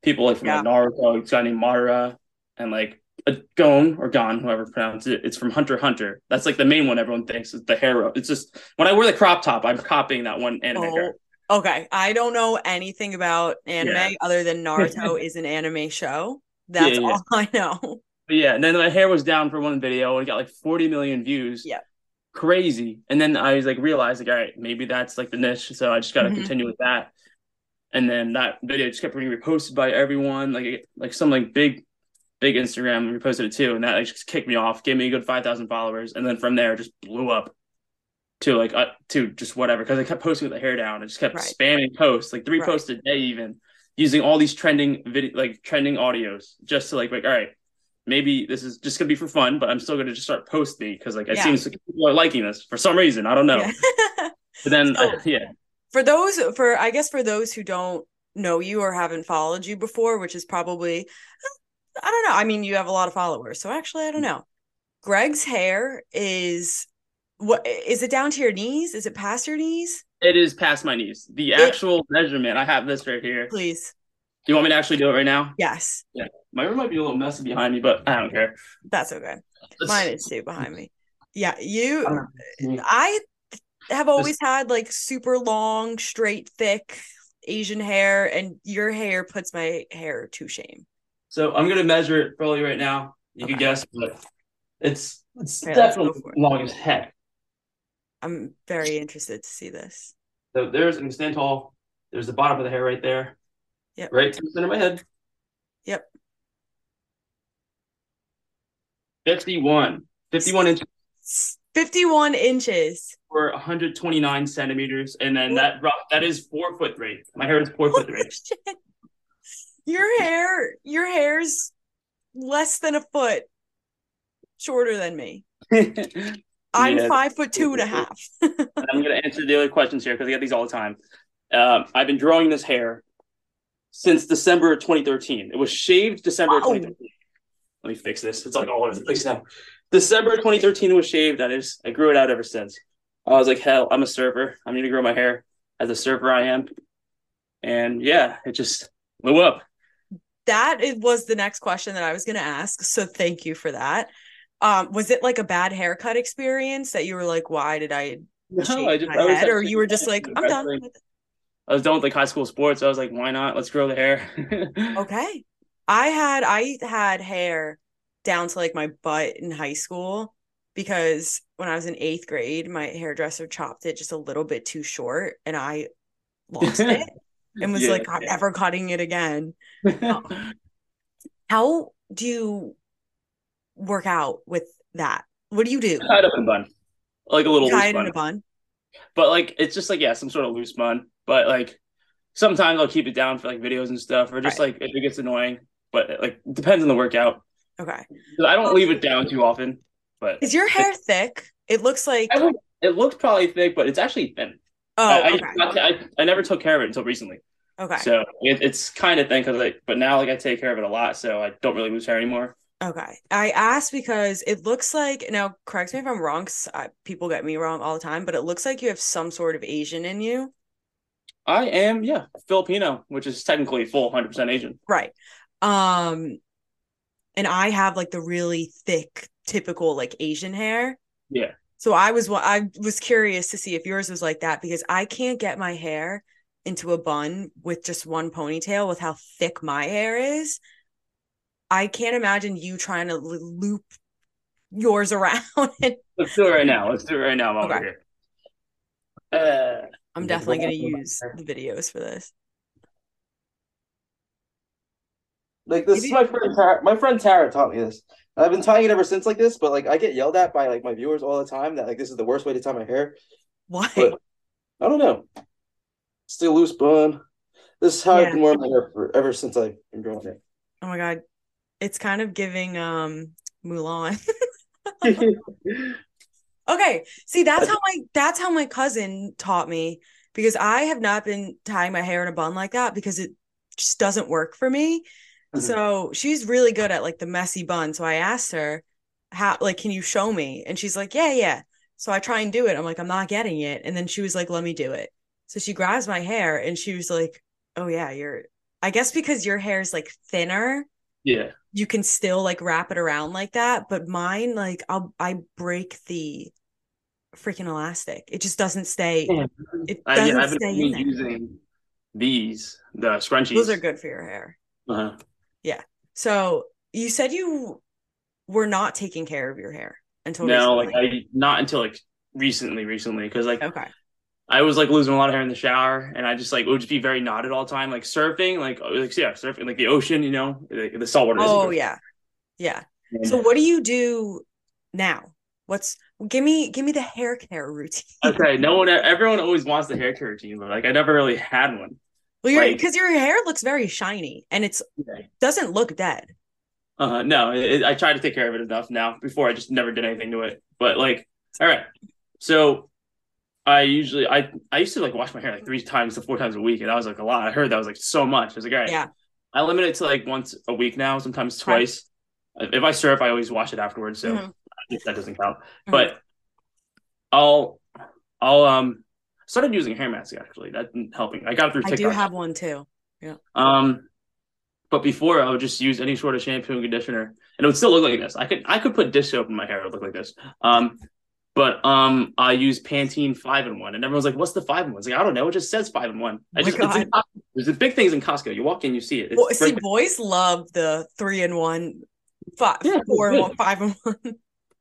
people like from like Naruto. A guy named Madara and like a Gon or Gone, whoever pronounces it. It's from Hunter Hunter. That's like the main one everyone thinks is the hair. It's just when I wear the crop top, I'm copying that one anime Oh, hair. okay. I don't know anything about anime Yeah. other than Naruto is an anime show. That's Yeah, yeah. all I know. But yeah, and then my hair was down for one video and it got like 40 million views. Yeah. Crazy. And then I was like realized like, all right, maybe that's like the niche. So I just gotta Mhm. continue with that. And then that video just kept being reposted by everyone. Like like some like big big Instagram and reposted it too. And that like, just kicked me off, gave me a good five thousand followers. And then from there just blew up to like uh, to just whatever. Cause I kept posting with the hair down. I just kept Right. spamming posts, like three Right. posts a day even, using all these trending video like trending audios just to like like, all right, maybe this is just gonna be for fun, but I'm still gonna just start posting because like it Yeah. seems like people are liking this for some reason. I don't know. Yeah. But then So- uh, yeah, for those for I guess for those who don't know you or haven't followed you before, which is probably I don't know. I mean, you have a lot of followers, so actually, I don't mm. know. Greg's hair is what is it down to your knees? Is it past your knees? it is past my knees. The It- actual measurement, I have this right here. Please. Do you want me to actually do it right now? Yes, Yeah. My room might be a little messy behind me, but I don't care. that's okay. Mine is too behind me. Yeah, you. I. Uh, I have always had like super long, straight, thick Asian hair, and your hair puts my hair to shame. So I'm gonna measure it probably right now. You Okay. can guess, but it's it's Okay, definitely it. long as heck. I'm very interested to see this. So there's an stand tall. There's the bottom of the hair right there. Yep. Right to the center of my head. Yep. 51. 51 inches. 51 inches. for 129 centimeters, and then that that is four foot three. My hair is four foot three. Your hair, your hair's less than a foot shorter than me. I'm Yeah. five foot two a half. And I'm gonna answer the other questions here because I get these all the time. Um, I've been growing this hair since December of 2013. It was shaved December of Wow. 2013. Let me fix this. It's like all over the place now. December of 2013 it was shaved. That is, I grew it out ever since. I was like, hell, I'm a surfer. I'm gonna grow my hair as a surfer I am. And yeah, it just blew up. That it was the next question that I was going to ask. So thank you for that. Um, was it like a bad haircut experience that you were like, why did I No, I just- I was head? Or you were just like, I'm done. with it. I was done with like high school sports. I was like, why not? Let's grow the hair. Okay. I had I had hair down to like my butt in high school because when I was in eighth grade, my hairdresser chopped it just a little bit too short and I lost it and was Yeah. like, I'm never cutting it again. Um, how do you work out with that? What do you do? Tied up in a bun, like a little Tie loose it in a bun? But like, it's just like yeah, some sort of loose bun. But like, sometimes I'll keep it down for like videos and stuff, or just like if it gets annoying. But like, depends on the workout. Okay. I don't leave it down too often. But Is your hair thick? It looks like would, it looks probably thick, but it's actually thin. Oh I, I, okay. not- I, I never took care of it until recently. Okay. So it, it's kind of thin because like, but now like I take care of it a lot, so I don't really lose hair anymore. Okay. I asked because it looks like now correct me if I'm wrong I, people get me wrong all the time, but it looks like you have some sort of Asian in you. I am, yeah, Filipino, which is technically full 100% Asian. Right. Um and I have like the really thick typical like Asian hair. Yeah. So I was wa- I was curious to see if yours was like that because I can't get my hair into a bun with just one ponytail with how thick my hair is. I can't imagine you trying to loop yours around and Let's do it right now. Let's do it right now. I'm over Okay. here. Uh, I'm definitely going to back to my use the videos for this. Like this Maybe- is my friend Tara. My friend Tara taught me this. I've been tying it ever since like this, but like I get yelled at by like my viewers all the time that like this is the worst way to tie my hair. Why? But- I don't know. Still loose bun. This is how Yeah. I've been wearing my hair for ever since I've been growing it. Oh my god. It's kind of giving um Mulan. Okay. See, that's how my that's how my cousin taught me because I have not been tying my hair in a bun like that because it just doesn't work for me. Mhm. So she's really good at like the messy bun. So I asked her, how like can you show me? And she's like, Yeah, yeah. So I try and do it. I'm like, I'm not getting it. And then she was like, Let me do it. So she grabs my hair and she was like, Oh yeah, you're I guess because your hair is like thinner yeah. you can still like wrap it around like that but mine like i'll i break the freaking elastic it just doesn't stay it doesn't yeah, I've stay been in there using these, the scrunchies. those are good for your hair Uh-huh. So you said you were not taking care of your hair until No, like. I not until like recently, recently, because like okay I was like losing a lot of hair in the shower, and I just like it would just be very knotted all the time, like surfing, like oh, like yeah, surfing, like the ocean, you know, like, the saltwater. is oh yeah yeah And- so what do you do now what's give me give me the hair care routine okay, no one, everyone always wants the hair care routine, but like I never really had one. Well your like- because your hair looks very shiny and it's doesn't look dead Uh, no, it, I try to take care of it enough now. Before I just never did anything to it. But like, all right, so I usually I I used to like wash my hair like three times to four times a week, and that was like a lot. I heard that was like so much. I was like, all right, yeah I limit it to like once a week now, sometimes twice. If I surf, I always wash it afterwards, so Mhm. I think that doesn't count. Mhm. But I'll I'll um started using a hair mask actually. That's helping. I got it through i do have one too Yeah. Um, but before I would just use any sort of shampoo and conditioner, and it would still look like this. I could I could put dish soap in my hair; it would look like this. Um, but um, I use Pantene five in one, and everyone's like, "What's the five in one?" It's like I don't know. It just says five in one. I Oh just it's in there's the big things in Costco. You walk in, you see it. It's Well, see, boys love the three and one, five, Yeah, four and one, five and one.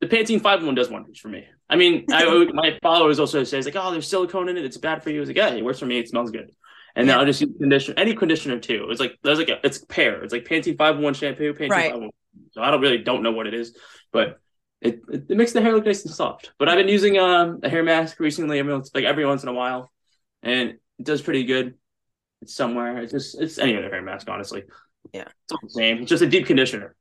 the Pantene five in one does wonders for me. I mean, I my followers also says like, "Oh, there's silicone in it. It's bad for you." It's like, yeah, it works for me. It smells good. And then I'll just use conditioner, any conditioner too. It's like there's like a, it's pair. It's like Pantene five in one shampoo, Pantene Right. five in one. So I don't really don't know what it is, but it, it, it makes the hair look nice and soft. But I've been using um a hair mask recently, every once, like every once in a while, and it does pretty good. It's somewhere. It's just it's any other hair mask, honestly. Yeah. it's all the same. It's just a deep conditioner.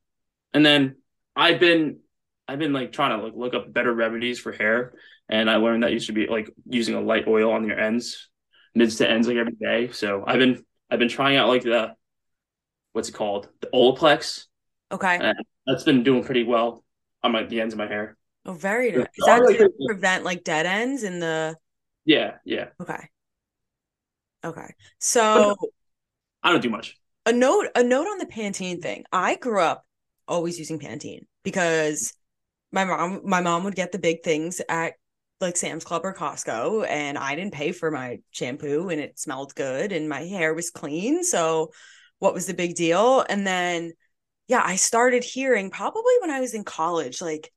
And then I've been I've been like trying to like look up better remedies for hair, and I learned that you should be like using a light oil on your ends, mids to ends, like every day. So I've been I've been trying out like the what's it called the Olaplex. Okay. Uh, That's been doing pretty well on my the ends of my hair. Oh, very nice. Is that to prevent like dead ends in the Yeah, yeah. okay. Okay. So I don't do much. a note a note on the Pantene thing. I grew up always using Pantene because my mom my mom would get the big things at like Sam's Club or Costco and I didn't pay for my shampoo and it smelled good and my hair was clean. So what was the big deal? And then yeah, I started hearing probably when I was in college, like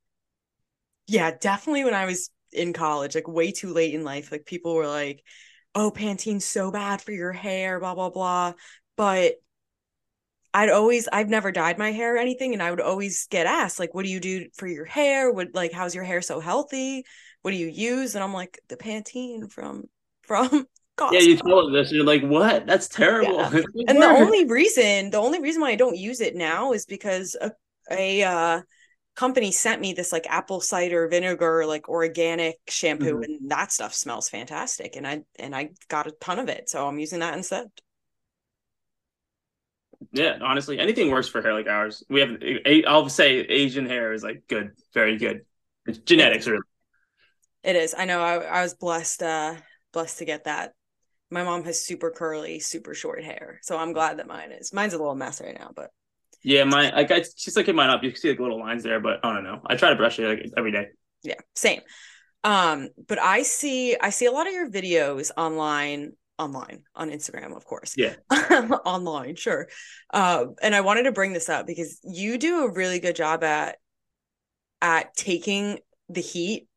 yeah, definitely when I was in college, like way too late in life, like people were like, "Oh, Pantene's so bad for your hair, blah blah blah." But I'd always I've never dyed my hair or anything and I would always get asked like what do you do for your hair? Would like how's your hair so healthy? What do you use? And I'm like the Pantene from from Costco. Yeah, you this, and you're like, "What? That's terrible." Yeah. and the only reason the only reason why I don't use it now is because a, a uh company sent me this like apple cider vinegar like organic shampoo Mhm. and that stuff smells fantastic and I and I got a ton of it so I'm using that instead. Yeah, honestly, anything works for hair like ours. We have, I'll say, Asian hair is like good, very good. It's genetics, really. It is. I know I, I was blessed uh blessed to get that. My mom has super curly, super short hair. So I'm glad that mine is. Mine's a little mess right now, but Yeah, my like I just like it might up. You can see like little lines there, but I don't know. I try to brush it like every day. yeah, same. Um, but I see I see a lot of your videos online online on Instagram, of course. Yeah. online, sure. Um, and I wanted to bring this up because you do a really good job at at taking the heat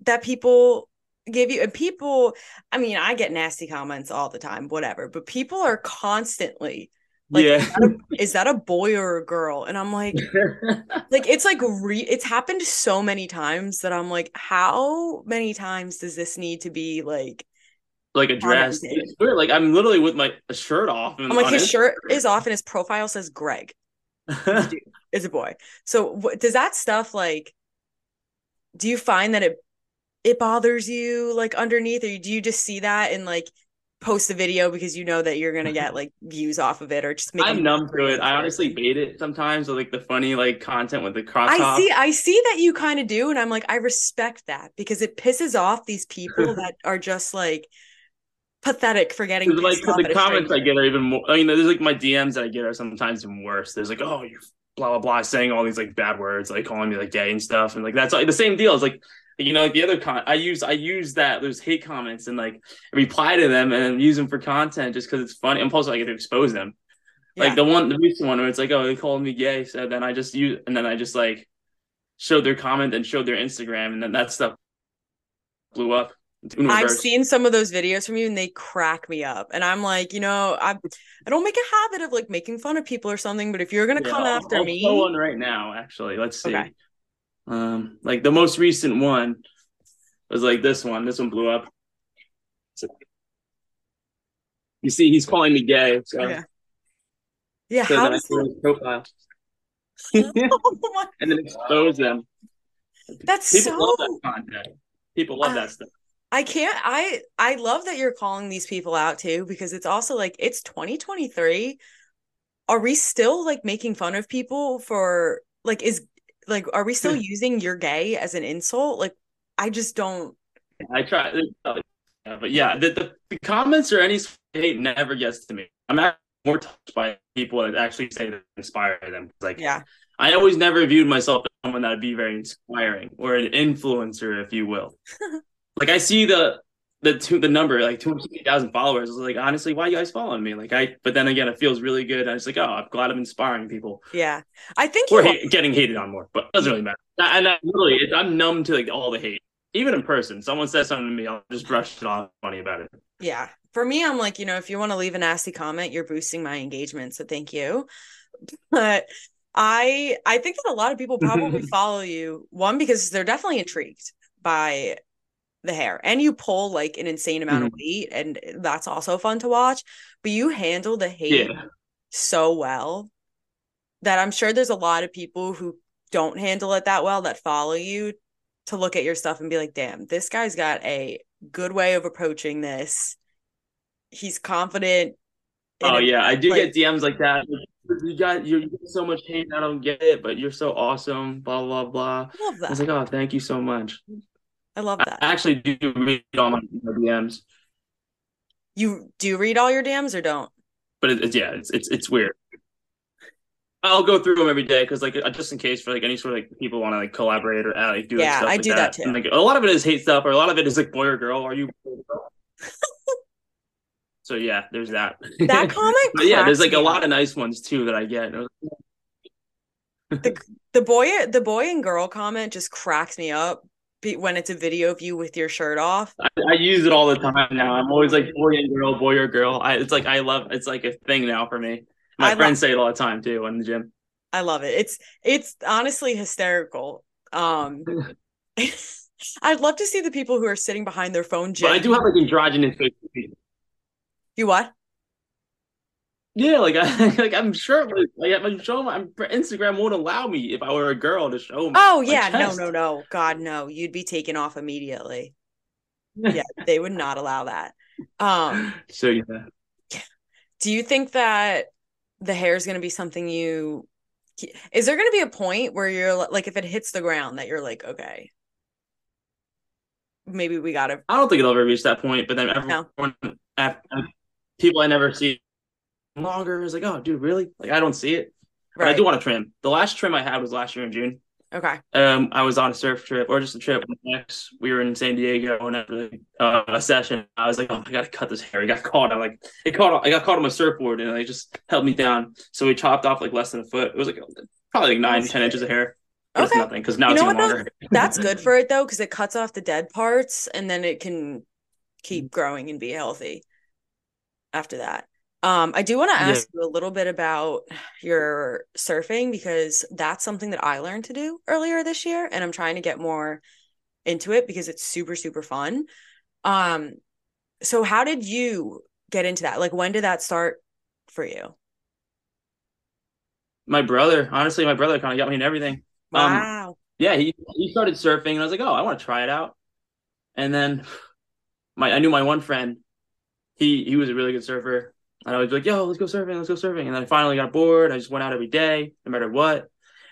that people give you and people I mean, I get nasty comments all the time, whatever, but people are constantly like yeah. is, that a, is that a boy or a girl? And I'm like, like it's like re it's happened so many times that I'm like, how many times does this need to be like like a oh, dress. Weird. Like I'm literally with my shirt off. And oh, I'm like his Instagram. shirt is off and his profile says Greg is a boy. So what does that stuff like do you find that it it bothers you like underneath or do you just see that and like post the video because you know that you're gonna get like views off of it or just make I'm numb to it. I honestly bait it sometimes with like the funny like content with the cross. I see I see that you kind of do and I'm like I respect that because it pisses off these people that are just like pathetic for getting like the comments I get are even more. I mean, there's like my DMs that I get are sometimes even worse. There's like, oh, you blah blah blah, saying all these like bad words, like calling me like gay and stuff, and like that's like the same deal. It's like you know, like the other con. I use I use that those hate comments and like reply to them and use them for content just because it's funny. I'm also I get to expose them. Like the one, the recent one where it's like, oh, they called me gay, so then I just use and then I just like showed their comment and showed their Instagram, and then that stuff blew up. I've seen some of those videos from you and they crack me up. And I'm like, you know, I I don't make a habit of like making fun of people or something, but if you're gonna Yeah, come I'll- after I'll me, pull one right now. Actually, let's see. Okay. Um, like the most recent one was like this one. This one blew up. You see, he's calling me gay. So, Okay. yeah, so how then does that? profile Oh and then expose them. That's People so love that content. People love Uh, that stuff. I can't I I love that you're calling these people out too because it's also like it's 2023. Are we still like making fun of people for like is like are we still using you're gay as an insult? Like I just don't I try, yeah, but yeah, the, the, the comments or any hate never gets to me. I'm actually more touched by people that actually say that inspire them. Like, yeah. I always never viewed myself as someone that would be very inspiring or an influencer, if you will. like I see the the two the number like two hundred thousand followers. I was like, honestly, why you guys following me? Like I, but then again, it feels really good. I was like, oh, I'm glad I'm inspiring people. Yeah. I think you hate, getting hated on more, but it doesn't really matter. And I literally, it, I'm numb to like all the hate. Even in person, someone says something to me, I'll just brush it off. Funny about it. yeah. For me, I'm like, you know, if you want to leave a nasty comment, you're boosting my engagement. So thank you. But I I think that a lot of people probably follow you one because they're definitely intrigued by the hair and you pull like an insane amount of Mhm. weight and that's also fun to watch but you handle the hate Yeah. so well that I'm sure there's a lot of people who don't handle it that well that follow you to look at your stuff and be like damn this guy's got a good way of approaching this he's confident Oh yeah, I do like- get DMs like that. You got you get so much hate. I don't get it, but you're so awesome. Blah blah blah. Love I was like, oh, thank you so much. I love that. I that actually do read all my, my DMs, you do read all your DMs or don't but it, it's yeah, it's it's it's weird. I'll go through them every day because like just in case for like any sort of like people want to like collaborate or uh, like do like, Yeah, stuff I like do that too. And, like a lot of it is hate stuff, or a lot of it is like boy or girl. Are you? boy or girl? so yeah, there's that. that comment but yeah, there's like a lot of nice ones too that I get. Was the boy the boy and girl comment just cracks me up when it's a video of you with your shirt off I, I use it all the time now. I'm always like boy and girl, boy or girl. I, it's like I love. It's like a thing now for me. My I friends say it all the time too in the gym. I love it. It's it's honestly hysterical. Um I'd love to see the people who are sitting behind their phone But I do have like androgynous. You what? Yeah, like I like I'm sure like I'm showing my Instagram won't allow me if I were a girl to show. My, Oh my yeah, no, chest. no, no. God no. You'd be taken off immediately. Yeah, they would not allow that. Um So yeah, do you think that the hair is going to be something you is there going to be a point where you're like if it hits the ground that you're like okay maybe we got to I don't think it'll ever reach that point. But then No. everyone, af- people I never see longer is like, oh, dude, really? Like I don't see it. But I do want to trim. The last trim I had was last year in June. okay Um, I was on a surf trip or just a trip ex. We were in San Diego and after uh, a session, I was like, "Oh, I gotta cut this hair." I got caught. I like it caught. I got caught on my surfboard and it just held me down. So we chopped off like less than a foot. It was like probably like nine, ten inches of hair. But it's Okay. nothing because now You it's even longer. that's good for it though because it cuts off the dead parts and then it can keep growing and be healthy after that um i do want to Yeah. ask you a little bit about your surfing because that's something that i learned to do earlier this year and i'm trying to get more into it because it's super super fun um so how did you get into that like when did that start for you My brother, honestly, my brother kind of got me in everything. Um, wow yeah, he he started surfing, and I was like, oh, I want to try it out. And then my I knew my one friend, he he was a really good surfer, and I was like, yo, let's go surfing, let's go surfing. And then I finally got bored. I just went out every day, no matter what,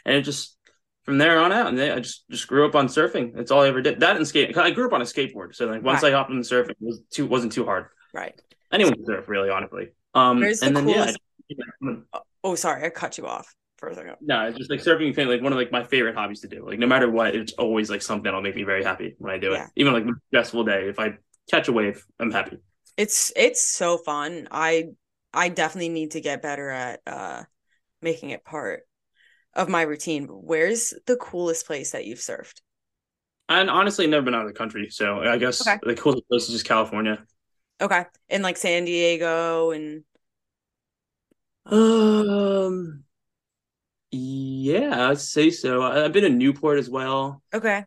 and it just from there on out, and then I just just grew up on surfing. That's all I ever did. That and skate. I grew up on a skateboard, so like once Right. I hopped on the surfing, it was too wasn't too hard. right Anyone can surf, really, honestly. Um, Where's the then coolest- yeah. oh sorry i cut you off for a second No, it's just like surfing thing, like one of like my favorite hobbies to do. Like no matter what, it's always like something that'll make me very happy when I do Yeah. it. Even like a stressful day, if I catch a wave, I'm happy. It's it's so fun. I I definitely need to get better at uh making it part of my routine. Where's the coolest place that you've surfed? And honestly, I've never been out of the country, so I guess Okay. the coolest place is just California. Okay. In like San Diego and Um, yeah, I'd say so. I've been in Newport as well, okay.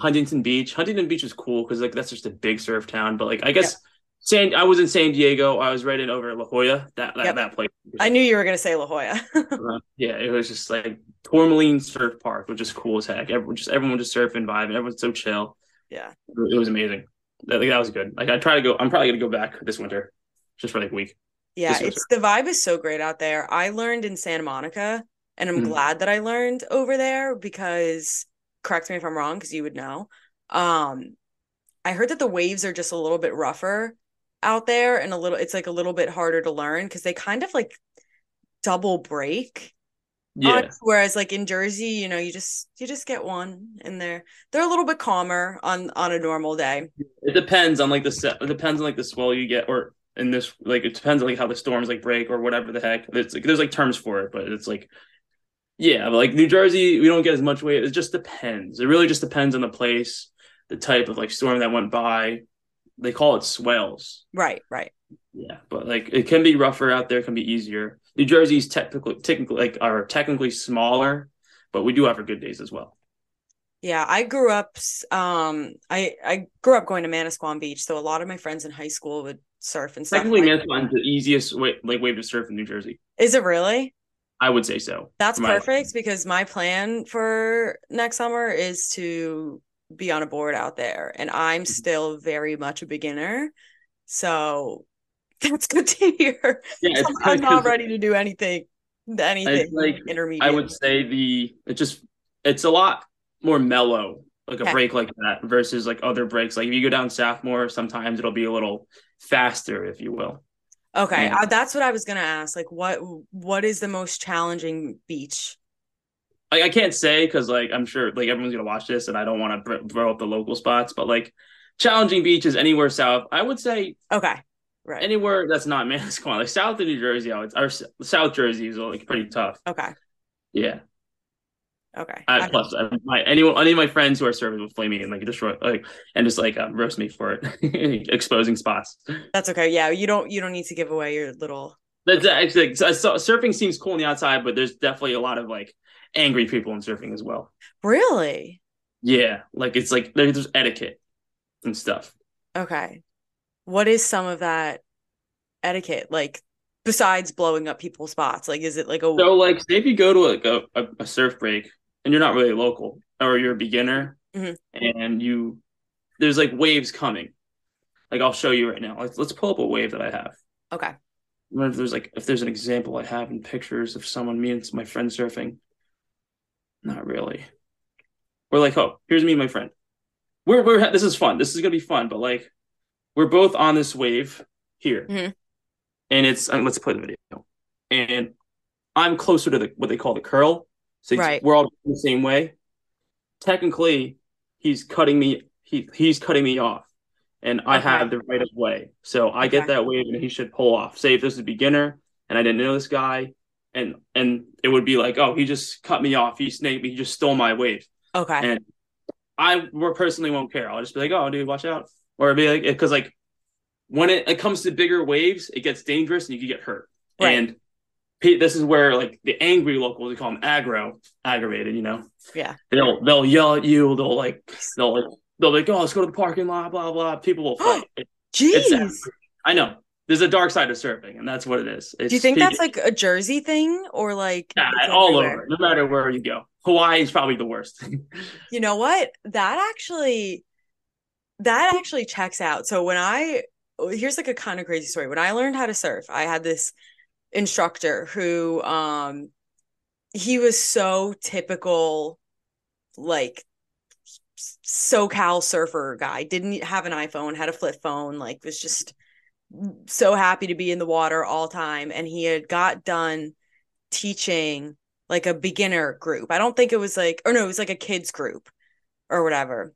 Huntington Beach. Huntington Beach is cool because like that's just a big surf town. But like I guess San, I was in San Diego. I was right in over La Jolla. That that, Yep. that place. I knew you were gonna say La Jolla. Uh, yeah, it was just like Tourmaline Surf Park, which is cool as heck. Everyone just everyone just surfing, vibing. Everyone's so chill. yeah. It was amazing. That, like, that was good. Like I try to go. I'm probably gonna go back this winter, just for like a week. Yeah, it's the vibe is so great out there. I learned in Santa Monica and I'm Mhm. glad that I learned over there because correct me if I'm wrong because you would know. Um I heard that the waves are just a little bit rougher out there and a little it's like a little bit harder to learn because they kind of like double break. Yeah, on- whereas like in Jersey, you know, you just you just get one and they're they're a little bit calmer on on a normal day. it depends on like the set. It depends on like the swell you get, or in this like it depends on like how the storms like break or whatever the heck. It's like there's like terms for it, but it's like yeah, but like New Jersey, we don't get as much weight. It just depends. It really just depends on the place, the type of like storm that went by. They call it swells. Right, right. Yeah, but like it can be rougher out there, it can be easier. New Jersey's technically technically like are technically smaller, but we do have our good days as well. Yeah, I grew up um I I grew up going to Manasquan Beach, so a lot of my friends in high school would surf and stuff. Technically, like- Manasquan's the easiest way like wave to surf in New Jersey. Is it really? I would say so. That's perfect because my plan for next summer is to be on a board out there and I'm still very much a beginner. So that's good to hear. Yeah, I'm not ready to do anything anything like- intermediate. I would say the it just it's a lot more mellow, like a Okay. break like that versus like other breaks. Like if you go down south more, sometimes it'll be a little faster, if you will. Okay, Yeah. uh, that's what I was gonna ask. Like, what what is the most challenging beach? Like I can't say because like I'm sure like everyone's gonna watch this, and I don't want to br- throw up the local spots, but like challenging beaches anywhere south, I would say Okay, right. anywhere that's not Manasquan, like south of New Jersey, I would or South Jersey is like pretty tough. okay, Yeah. okay. I, I- plus, I, my anyone, any of my friends who are serving will flame me and like destroy, like, and just like um, roast me for it, exposing spots. that's okay. Yeah, you don't you don't need to give away your little. That's actually so surfing seems cool on the outside, but there's definitely a lot of like angry people in surfing as well. Really? Yeah, like it's like there's etiquette and stuff. Okay. What is some of that etiquette like besides blowing up people's spots? Like, is it like a So like, say if you go to like a, a, a surf break and you're not really local or you're a beginner Mhm. and you there's like waves coming. Like I'll show you right now. Let's let's pull up a wave that I have. okay? wonder if there's like if there's an example I have in pictures of someone me and my friend surfing. Not really. We're like, oh, here's me and my friend. We're we're this is fun. This is gonna be fun, but like we're both on this wave here, Mhm. and it's uh, let's play the video. And I'm closer to the what they call the curl, so Right. we're all the same way. Technically, he's cutting me. He he's cutting me off, and I Okay. have the right of way. So I get that wave, and he should pull off. Say if this is a beginner, and I didn't know this guy, and and it would be like, oh, he just cut me off. He snaked me. He just stole my wave. Okay. And I personally won't care. I'll just be like, oh, dude, watch out, or be like, because like when it, it comes to bigger waves, it gets dangerous and you can get hurt. Right. And this is where like the angry locals, we call them aggro, aggravated. You know, Yeah. they'll they'll yell at you. They'll like they'll like they'll like, oh, let's go to the parking lot. Blah blah. People will fight. It- it's Jeez. I know. There's a dark side of surfing, and that's what it is. It's Do you think that's like a Jersey thing or like Yeah, all over, no matter where you go. Hawaii is probably the worst. You know what? That actually that actually checks out. So when I here's like a kind of crazy story. When I learned how to surf, I had this instructor who um he was so typical like SoCal surfer guy. Didn't have an iPhone, had a flip phone, like was just so happy to be in the water all time and he had got done teaching like a beginner group. I don't think it was like or no, it was like a kids group or whatever.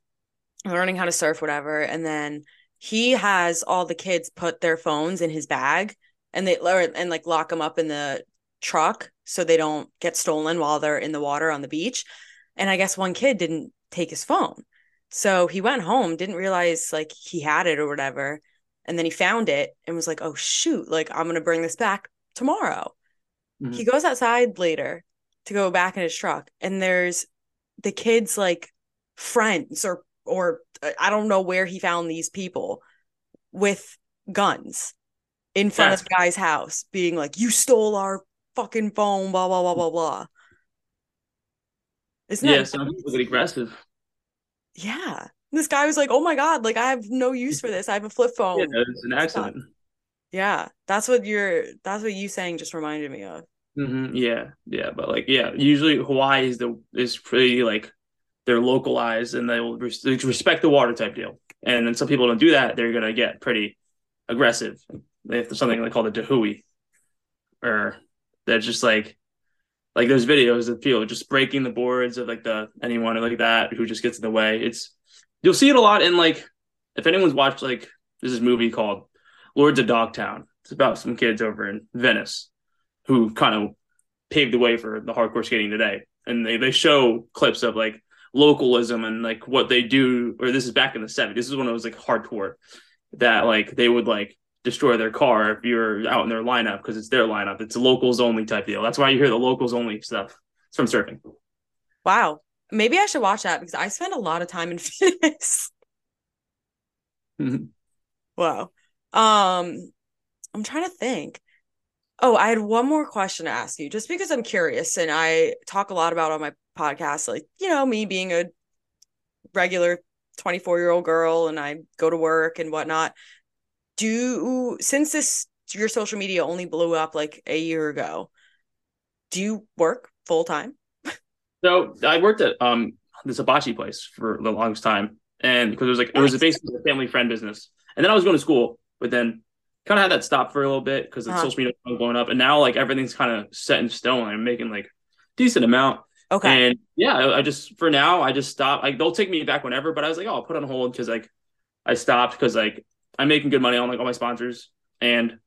Learning how to surf whatever and then he has all the kids put their phones in his bag and they or, and like lock them up in the truck so they don't get stolen while they're in the water on the beach. And I guess one kid didn't take his phone. So he went home, didn't realize like he had it or whatever. And then he found it and was like, oh, shoot, like I'm going to bring this back tomorrow. Mhm. He goes outside later to go back in his truck and there's the kids like friends or or uh, I don't know where he found these people with guns in front of That's- the guy's house being like you stole our fucking phone blah blah blah blah blah. Isn't yeah, that some nuts? aggressive. Yeah. This guy was like, "Oh my god, like I have no use for this. I have a flip phone." Yeah, it's an accident. Yeah, that's what you're. That's what you saying just reminded me of. hmm Yeah, yeah, but like, yeah, usually Hawaii is the is pretty like they're localized and they will res- respect the water type deal. And then some people don't do that; they're gonna get pretty aggressive. They have something like called a dahui, or they're just like like there's videos of people just breaking the boards of like the anyone like that who just gets in the way. It's you'll see it a lot in like if anyone's watched like this movie called Lords of Dogtown. It's about some kids over in Venice who kind of paved the way for the hardcore skating today. And they, they show clips of like localism and like what they do, or this is back in the 70s. This is when it was like hardcore that like they would like destroy their car if you're out in their lineup because it's their lineup. It's a locals only type deal. That's why you hear the locals only stuff. It's from surfing. Wow. Maybe I should watch that because I spend a lot of time in fitness. Mhm. Wow. Um, I'm trying to think. Oh, I had one more question to ask you, just because I'm curious, and I talk a lot about on my podcast, like, you know, me being a regular 24 year old girl and I go to work and whatnot. Do since this your social media only blew up like a year ago, do you work full time? So I worked at um this hibachi place for the longest time, and because it was like it was basically a family friend business, and then I was going to school, but then kind of had that stop for a little bit because Uh-huh. social media was going up, and now like everything's kind of set in stone. I'm making like decent amount, Okay. and yeah, I, I just for now I just stopped. Like they'll take me back whenever, but I was like, oh, I'll put on hold because like I stopped because like I'm making good money on like all my sponsors and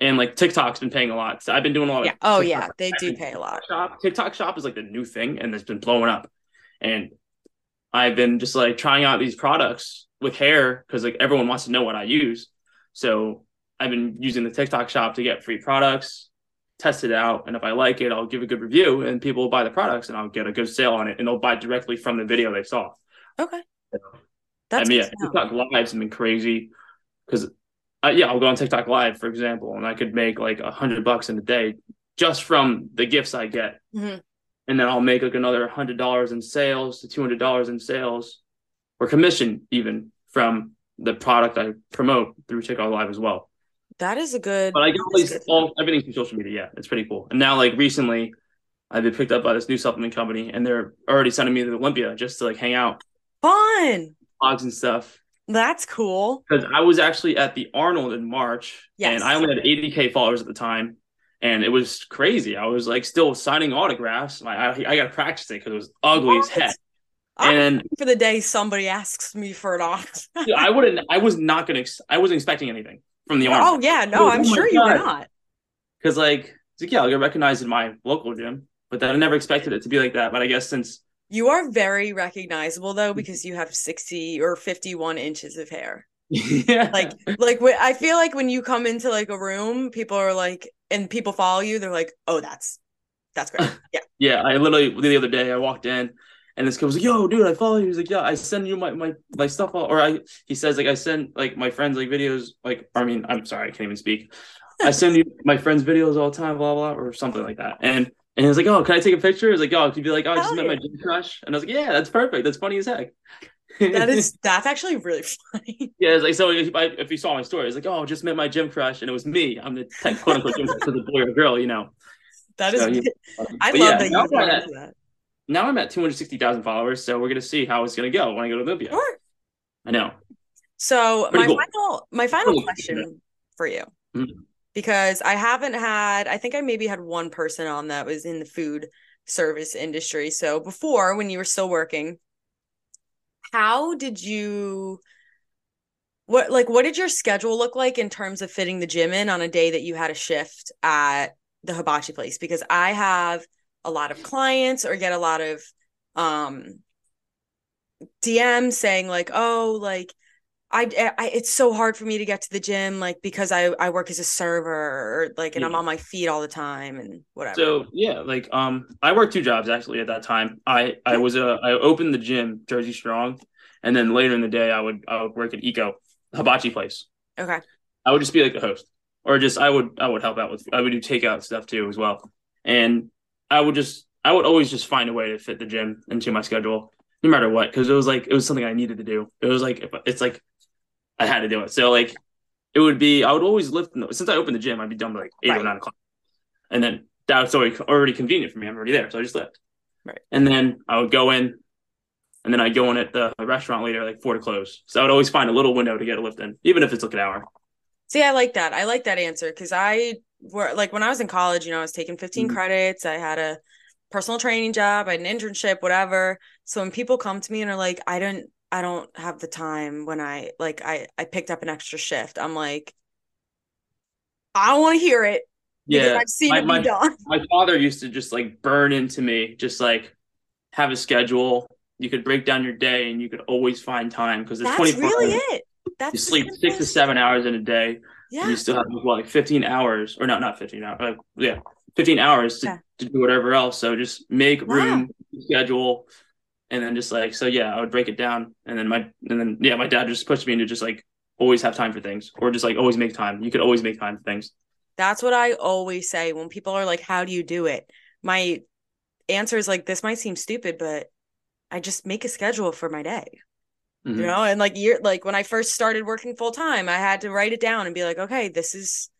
and like TikTok's been paying a lot. So I've been doing a lot. yeah. Oh TikTok yeah, they do pay a lot. shop TikTok shop is like the new thing and it's been blowing up. And I've been just like trying out these products with hair because like everyone wants to know what I use. So I've been using the TikTok shop to get free products, test it out, and if I like it, I'll give a good review and people will buy the products and I'll get a good sale on it and they'll buy directly from the video they saw. Okay. I That's mean, good yeah. TikTok lives have been crazy because, uh, yeah, I'll go on TikTok live, for example, and I could make like a hundred bucks in a day just from the gifts I get, Mhm. and then I'll make like another hundred dollars in sales to two hundred dollars in sales, or commission even from the product I promote through TikTok live as well. That is a good. But I get all these good to know. all everything from social media. Yeah, it's pretty cool. And now, like recently, I've been picked up by this new supplement company, and they're already sending me to Olympia just to like hang out, Fun. blogs and stuff. That's cool. because I was actually at the Arnold in March, Yes. and I only had 80k followers at the time, and it was crazy. I was like still signing autographs. I I, I got to practice it because it was ugly as What? heck. I'm And for the day somebody asks me for an dude, I wouldn't. I was not gonna. I wasn't expecting anything from the oh Arnold Oh yeah, no, Oh I'm my sure you were not. because like like yeah, I'll get recognized in my local gym, but then I never expected it to be like that. But I guess since You are very recognizable though mm-hmm. because you have 60 or 51 inches of hair. yeah, Like like I feel like when you come into like a room, people are like and people follow you, they're like, "Oh, that's that's great." Yeah. Yeah, I literally the other day I walked in and this kid was like, "Yo, dude, I follow you." He's like, "Yeah, I send you my my my stuff." all-" Or I he says like I send like my friends like videos like I mean I'm sorry I can't even speak. I send you my friends videos all the time, blah blah, or something like that. And and he was like, "Oh, can I take a picture?" He's like, "Oh, could you be like, oh, I just Hell met my gym crush," and I was like, "Yeah, that's perfect. That's funny as heck." That is that's actually really funny. yeah. It's like so if, I, if you saw my story, it's like, "Oh, just met my gym crush," and it was me. I'm the tech, quote unquote gym crush to the boy or girl, you know. That is So, yeah. I love yeah, that now you at- that. Now I'm at 260,000 followers, so we're gonna see how it's gonna go when I go to Olympia. Sure. I know. So Pretty my cool. final my final question for you. Mhm. Because I haven't had I think I maybe had one person on that was in the food service industry. So before when you were still working, how did you what like what did your schedule look like in terms of fitting the gym in on a day that you had a shift at the hibachi place? Because I have a lot of clients or get a lot of um DMs saying like, "Oh, like I, I it's so hard for me to get to the gym like because I I work as a server or like and I'm on my feet all the time and whatever." So yeah, like um, I worked two jobs actually at that time. I I was a I opened the gym Jersey Strong, and then later in the day I would I would work at Eco Hibachi place. okay. I would just be like a host, or just I would I would help out with I would do takeout stuff too as well, and I would just I would always just find a way to fit the gym into my schedule no matter what because it was like it was something I needed to do. It was like it's like I had to do it. So like it would be I would always lift in the, since I opened the gym I'd be done by like eight Right. or nine o'clock, and then that was already already convenient for me. I'm already there, so I just lift. Right. And then I would go in, and then I'd go in at the restaurant later like four to close. So I would always find a little window to get a lift in, even if it's like an hour. See, I like that. I like that answer because I were like when I was in college, you know, I was taking 15 Mhm. credits. I had a personal training job, I had an internship, whatever. So when people come to me and are like, I don't I don't have the time when I like I I picked up an extra shift. I'm like, I don't want to hear it Yeah, I've seen my- it my- done. my father used to just like burn into me, just like have a schedule. You could break down your day, and you could always find time because it's That's twenty four. really it. That's You sleep six to seven hours in a day. Yeah. You still have what, like 15 hours, or no, not 15 hours. Like, yeah, 15 hours to, Okay. to do whatever else. So just make Wow. room, schedule, and then just like so. Yeah, I would break it down, and then my and then yeah, my dad just pushed me into just like always have time for things, or just like always make time. You could always make time for things. That's what I always say when people are like, How do you do it? My answer is like, This might seem stupid, but I just make a schedule for my day. Mhm. You know, and like you're like when I first started working full time, I had to write it down and be like, Okay, this is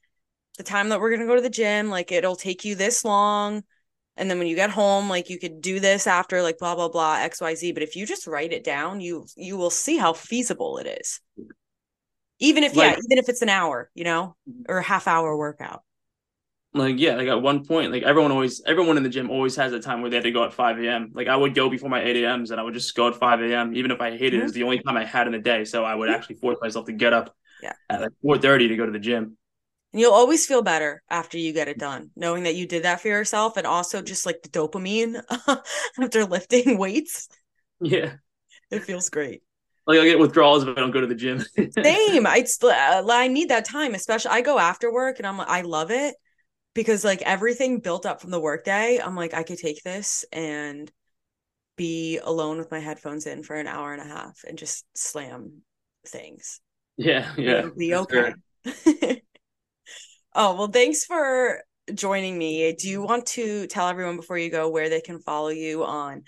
the time that we're gonna go to the gym. Like it'll take you this long. And then when you get home, like you could do this after like blah blah blah XYZ. But if you just write it down, you you will see how feasible it is. Even if yeah, even if it's an hour, you know, or a half hour workout. like yeah, like at one point, like everyone always, everyone in the gym always has a time where they had to go at five a.m. Like I would go before my eight a.m.s and I would just go at five a.m. Even if I hated it, Mhm. it's the only time I had in the day. So I would actually force myself to get up Yeah. at like four thirty to go to the gym. And you'll always feel better after you get it done, knowing that you did that for yourself and also just like the dopamine after lifting weights. Yeah, It feels great. like I get withdrawals if I don't go to the gym. Same. I still uh, I need that time, especially I go after work and I'm like, I love it because like everything built up from the workday, I'm like I could take this and be alone with my headphones in for an hour and a half and just slam things. yeah, yeah, It'll be okay. sure. Oh, well, thanks for joining me. Do you want to tell everyone before you go where they can follow you on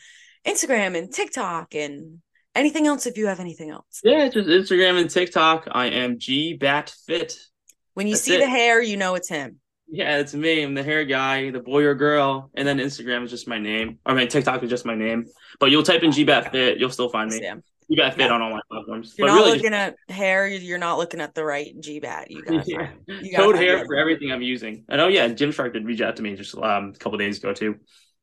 Instagram and TikTok and anything else if you have anything else? Yeah, it's just Instagram and TikTok. I am G Bat Fit. When you That's see it. the hair, you know it's him. Yeah, it's me. I'm the hair guy, the boy or girl, and then Instagram is just my name. I mean, TikTok is just my name. But you'll type in G Bat Fit, you'll still find me. Sam. G Bat Fit Yeah. on all my platforms. You're but not really, looking at hair, you're not looking at the right GBAT. You got yeah. you code hair the for everything I'm using. And oh yeah, Gymshark did reach out to me just um, a couple days ago too.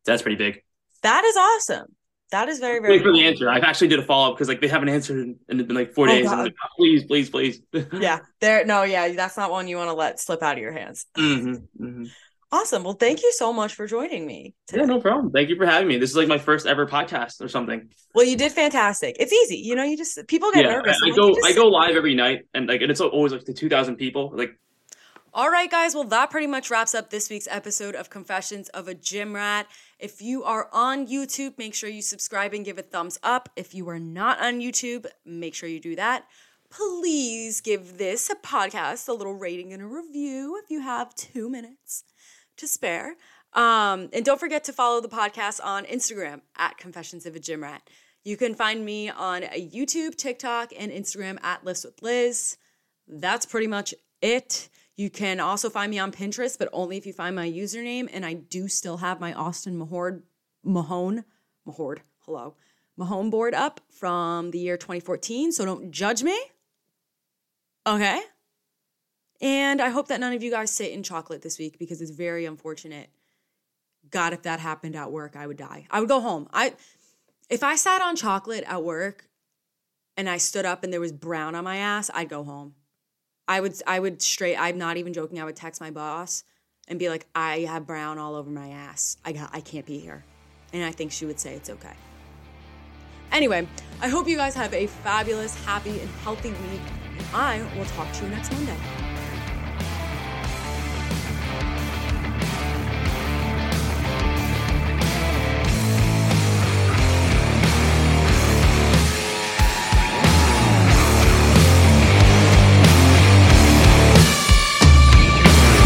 That's pretty big. That is awesome. That is very, very Wait for the answer. I actually did a follow up because like they haven't answered in, in been like four Oh, days. And like, "Oh, please, please, please. Yeah. There no, yeah, that's not one you want to let slip out of your hands. hmm hmm Awesome. Well, thank you so much for joining me today. Yeah, no problem. Thank you for having me. This is like my first ever podcast or something. Well, you did fantastic. It's easy. You know, you just people get yeah, nervous. I, I'm like, go I go live every night and like and it's always like the two thousand people. Like All right, guys. Well, that pretty much wraps up this week's episode of Confessions of a Gym Rat. If you are on YouTube, make sure you subscribe and give a thumbs up. If you are not on YouTube, make sure you do that. Please give this a podcast a little rating and a review if you have two minutes to spare. Um, and don't forget to follow the podcast on Instagram at Confessions of a Gym Rat. You can find me on YouTube, TikTok, and Instagram at Lifts with Liz. That's pretty much it. You can also find me on Pinterest, but only if you find my username. And I do still have my Austin Mahord, Mahone, Mahord, hello, Mahone board up from the year 2014. So don't judge me. Okay. And I hope that none of you guys sit in chocolate this week because it's very unfortunate. God, if that happened at work, I would die. I would go home. I if I sat on chocolate at work and I stood up and there was brown on my ass, I'd go home. I would I would straight I'm not even joking. I would text my boss and be like, I have brown all over my ass. I got I can't be here. And I think she would say it's okay. Anyway, I hope you guys have a fabulous, happy, and healthy week. And I will talk to you next Monday.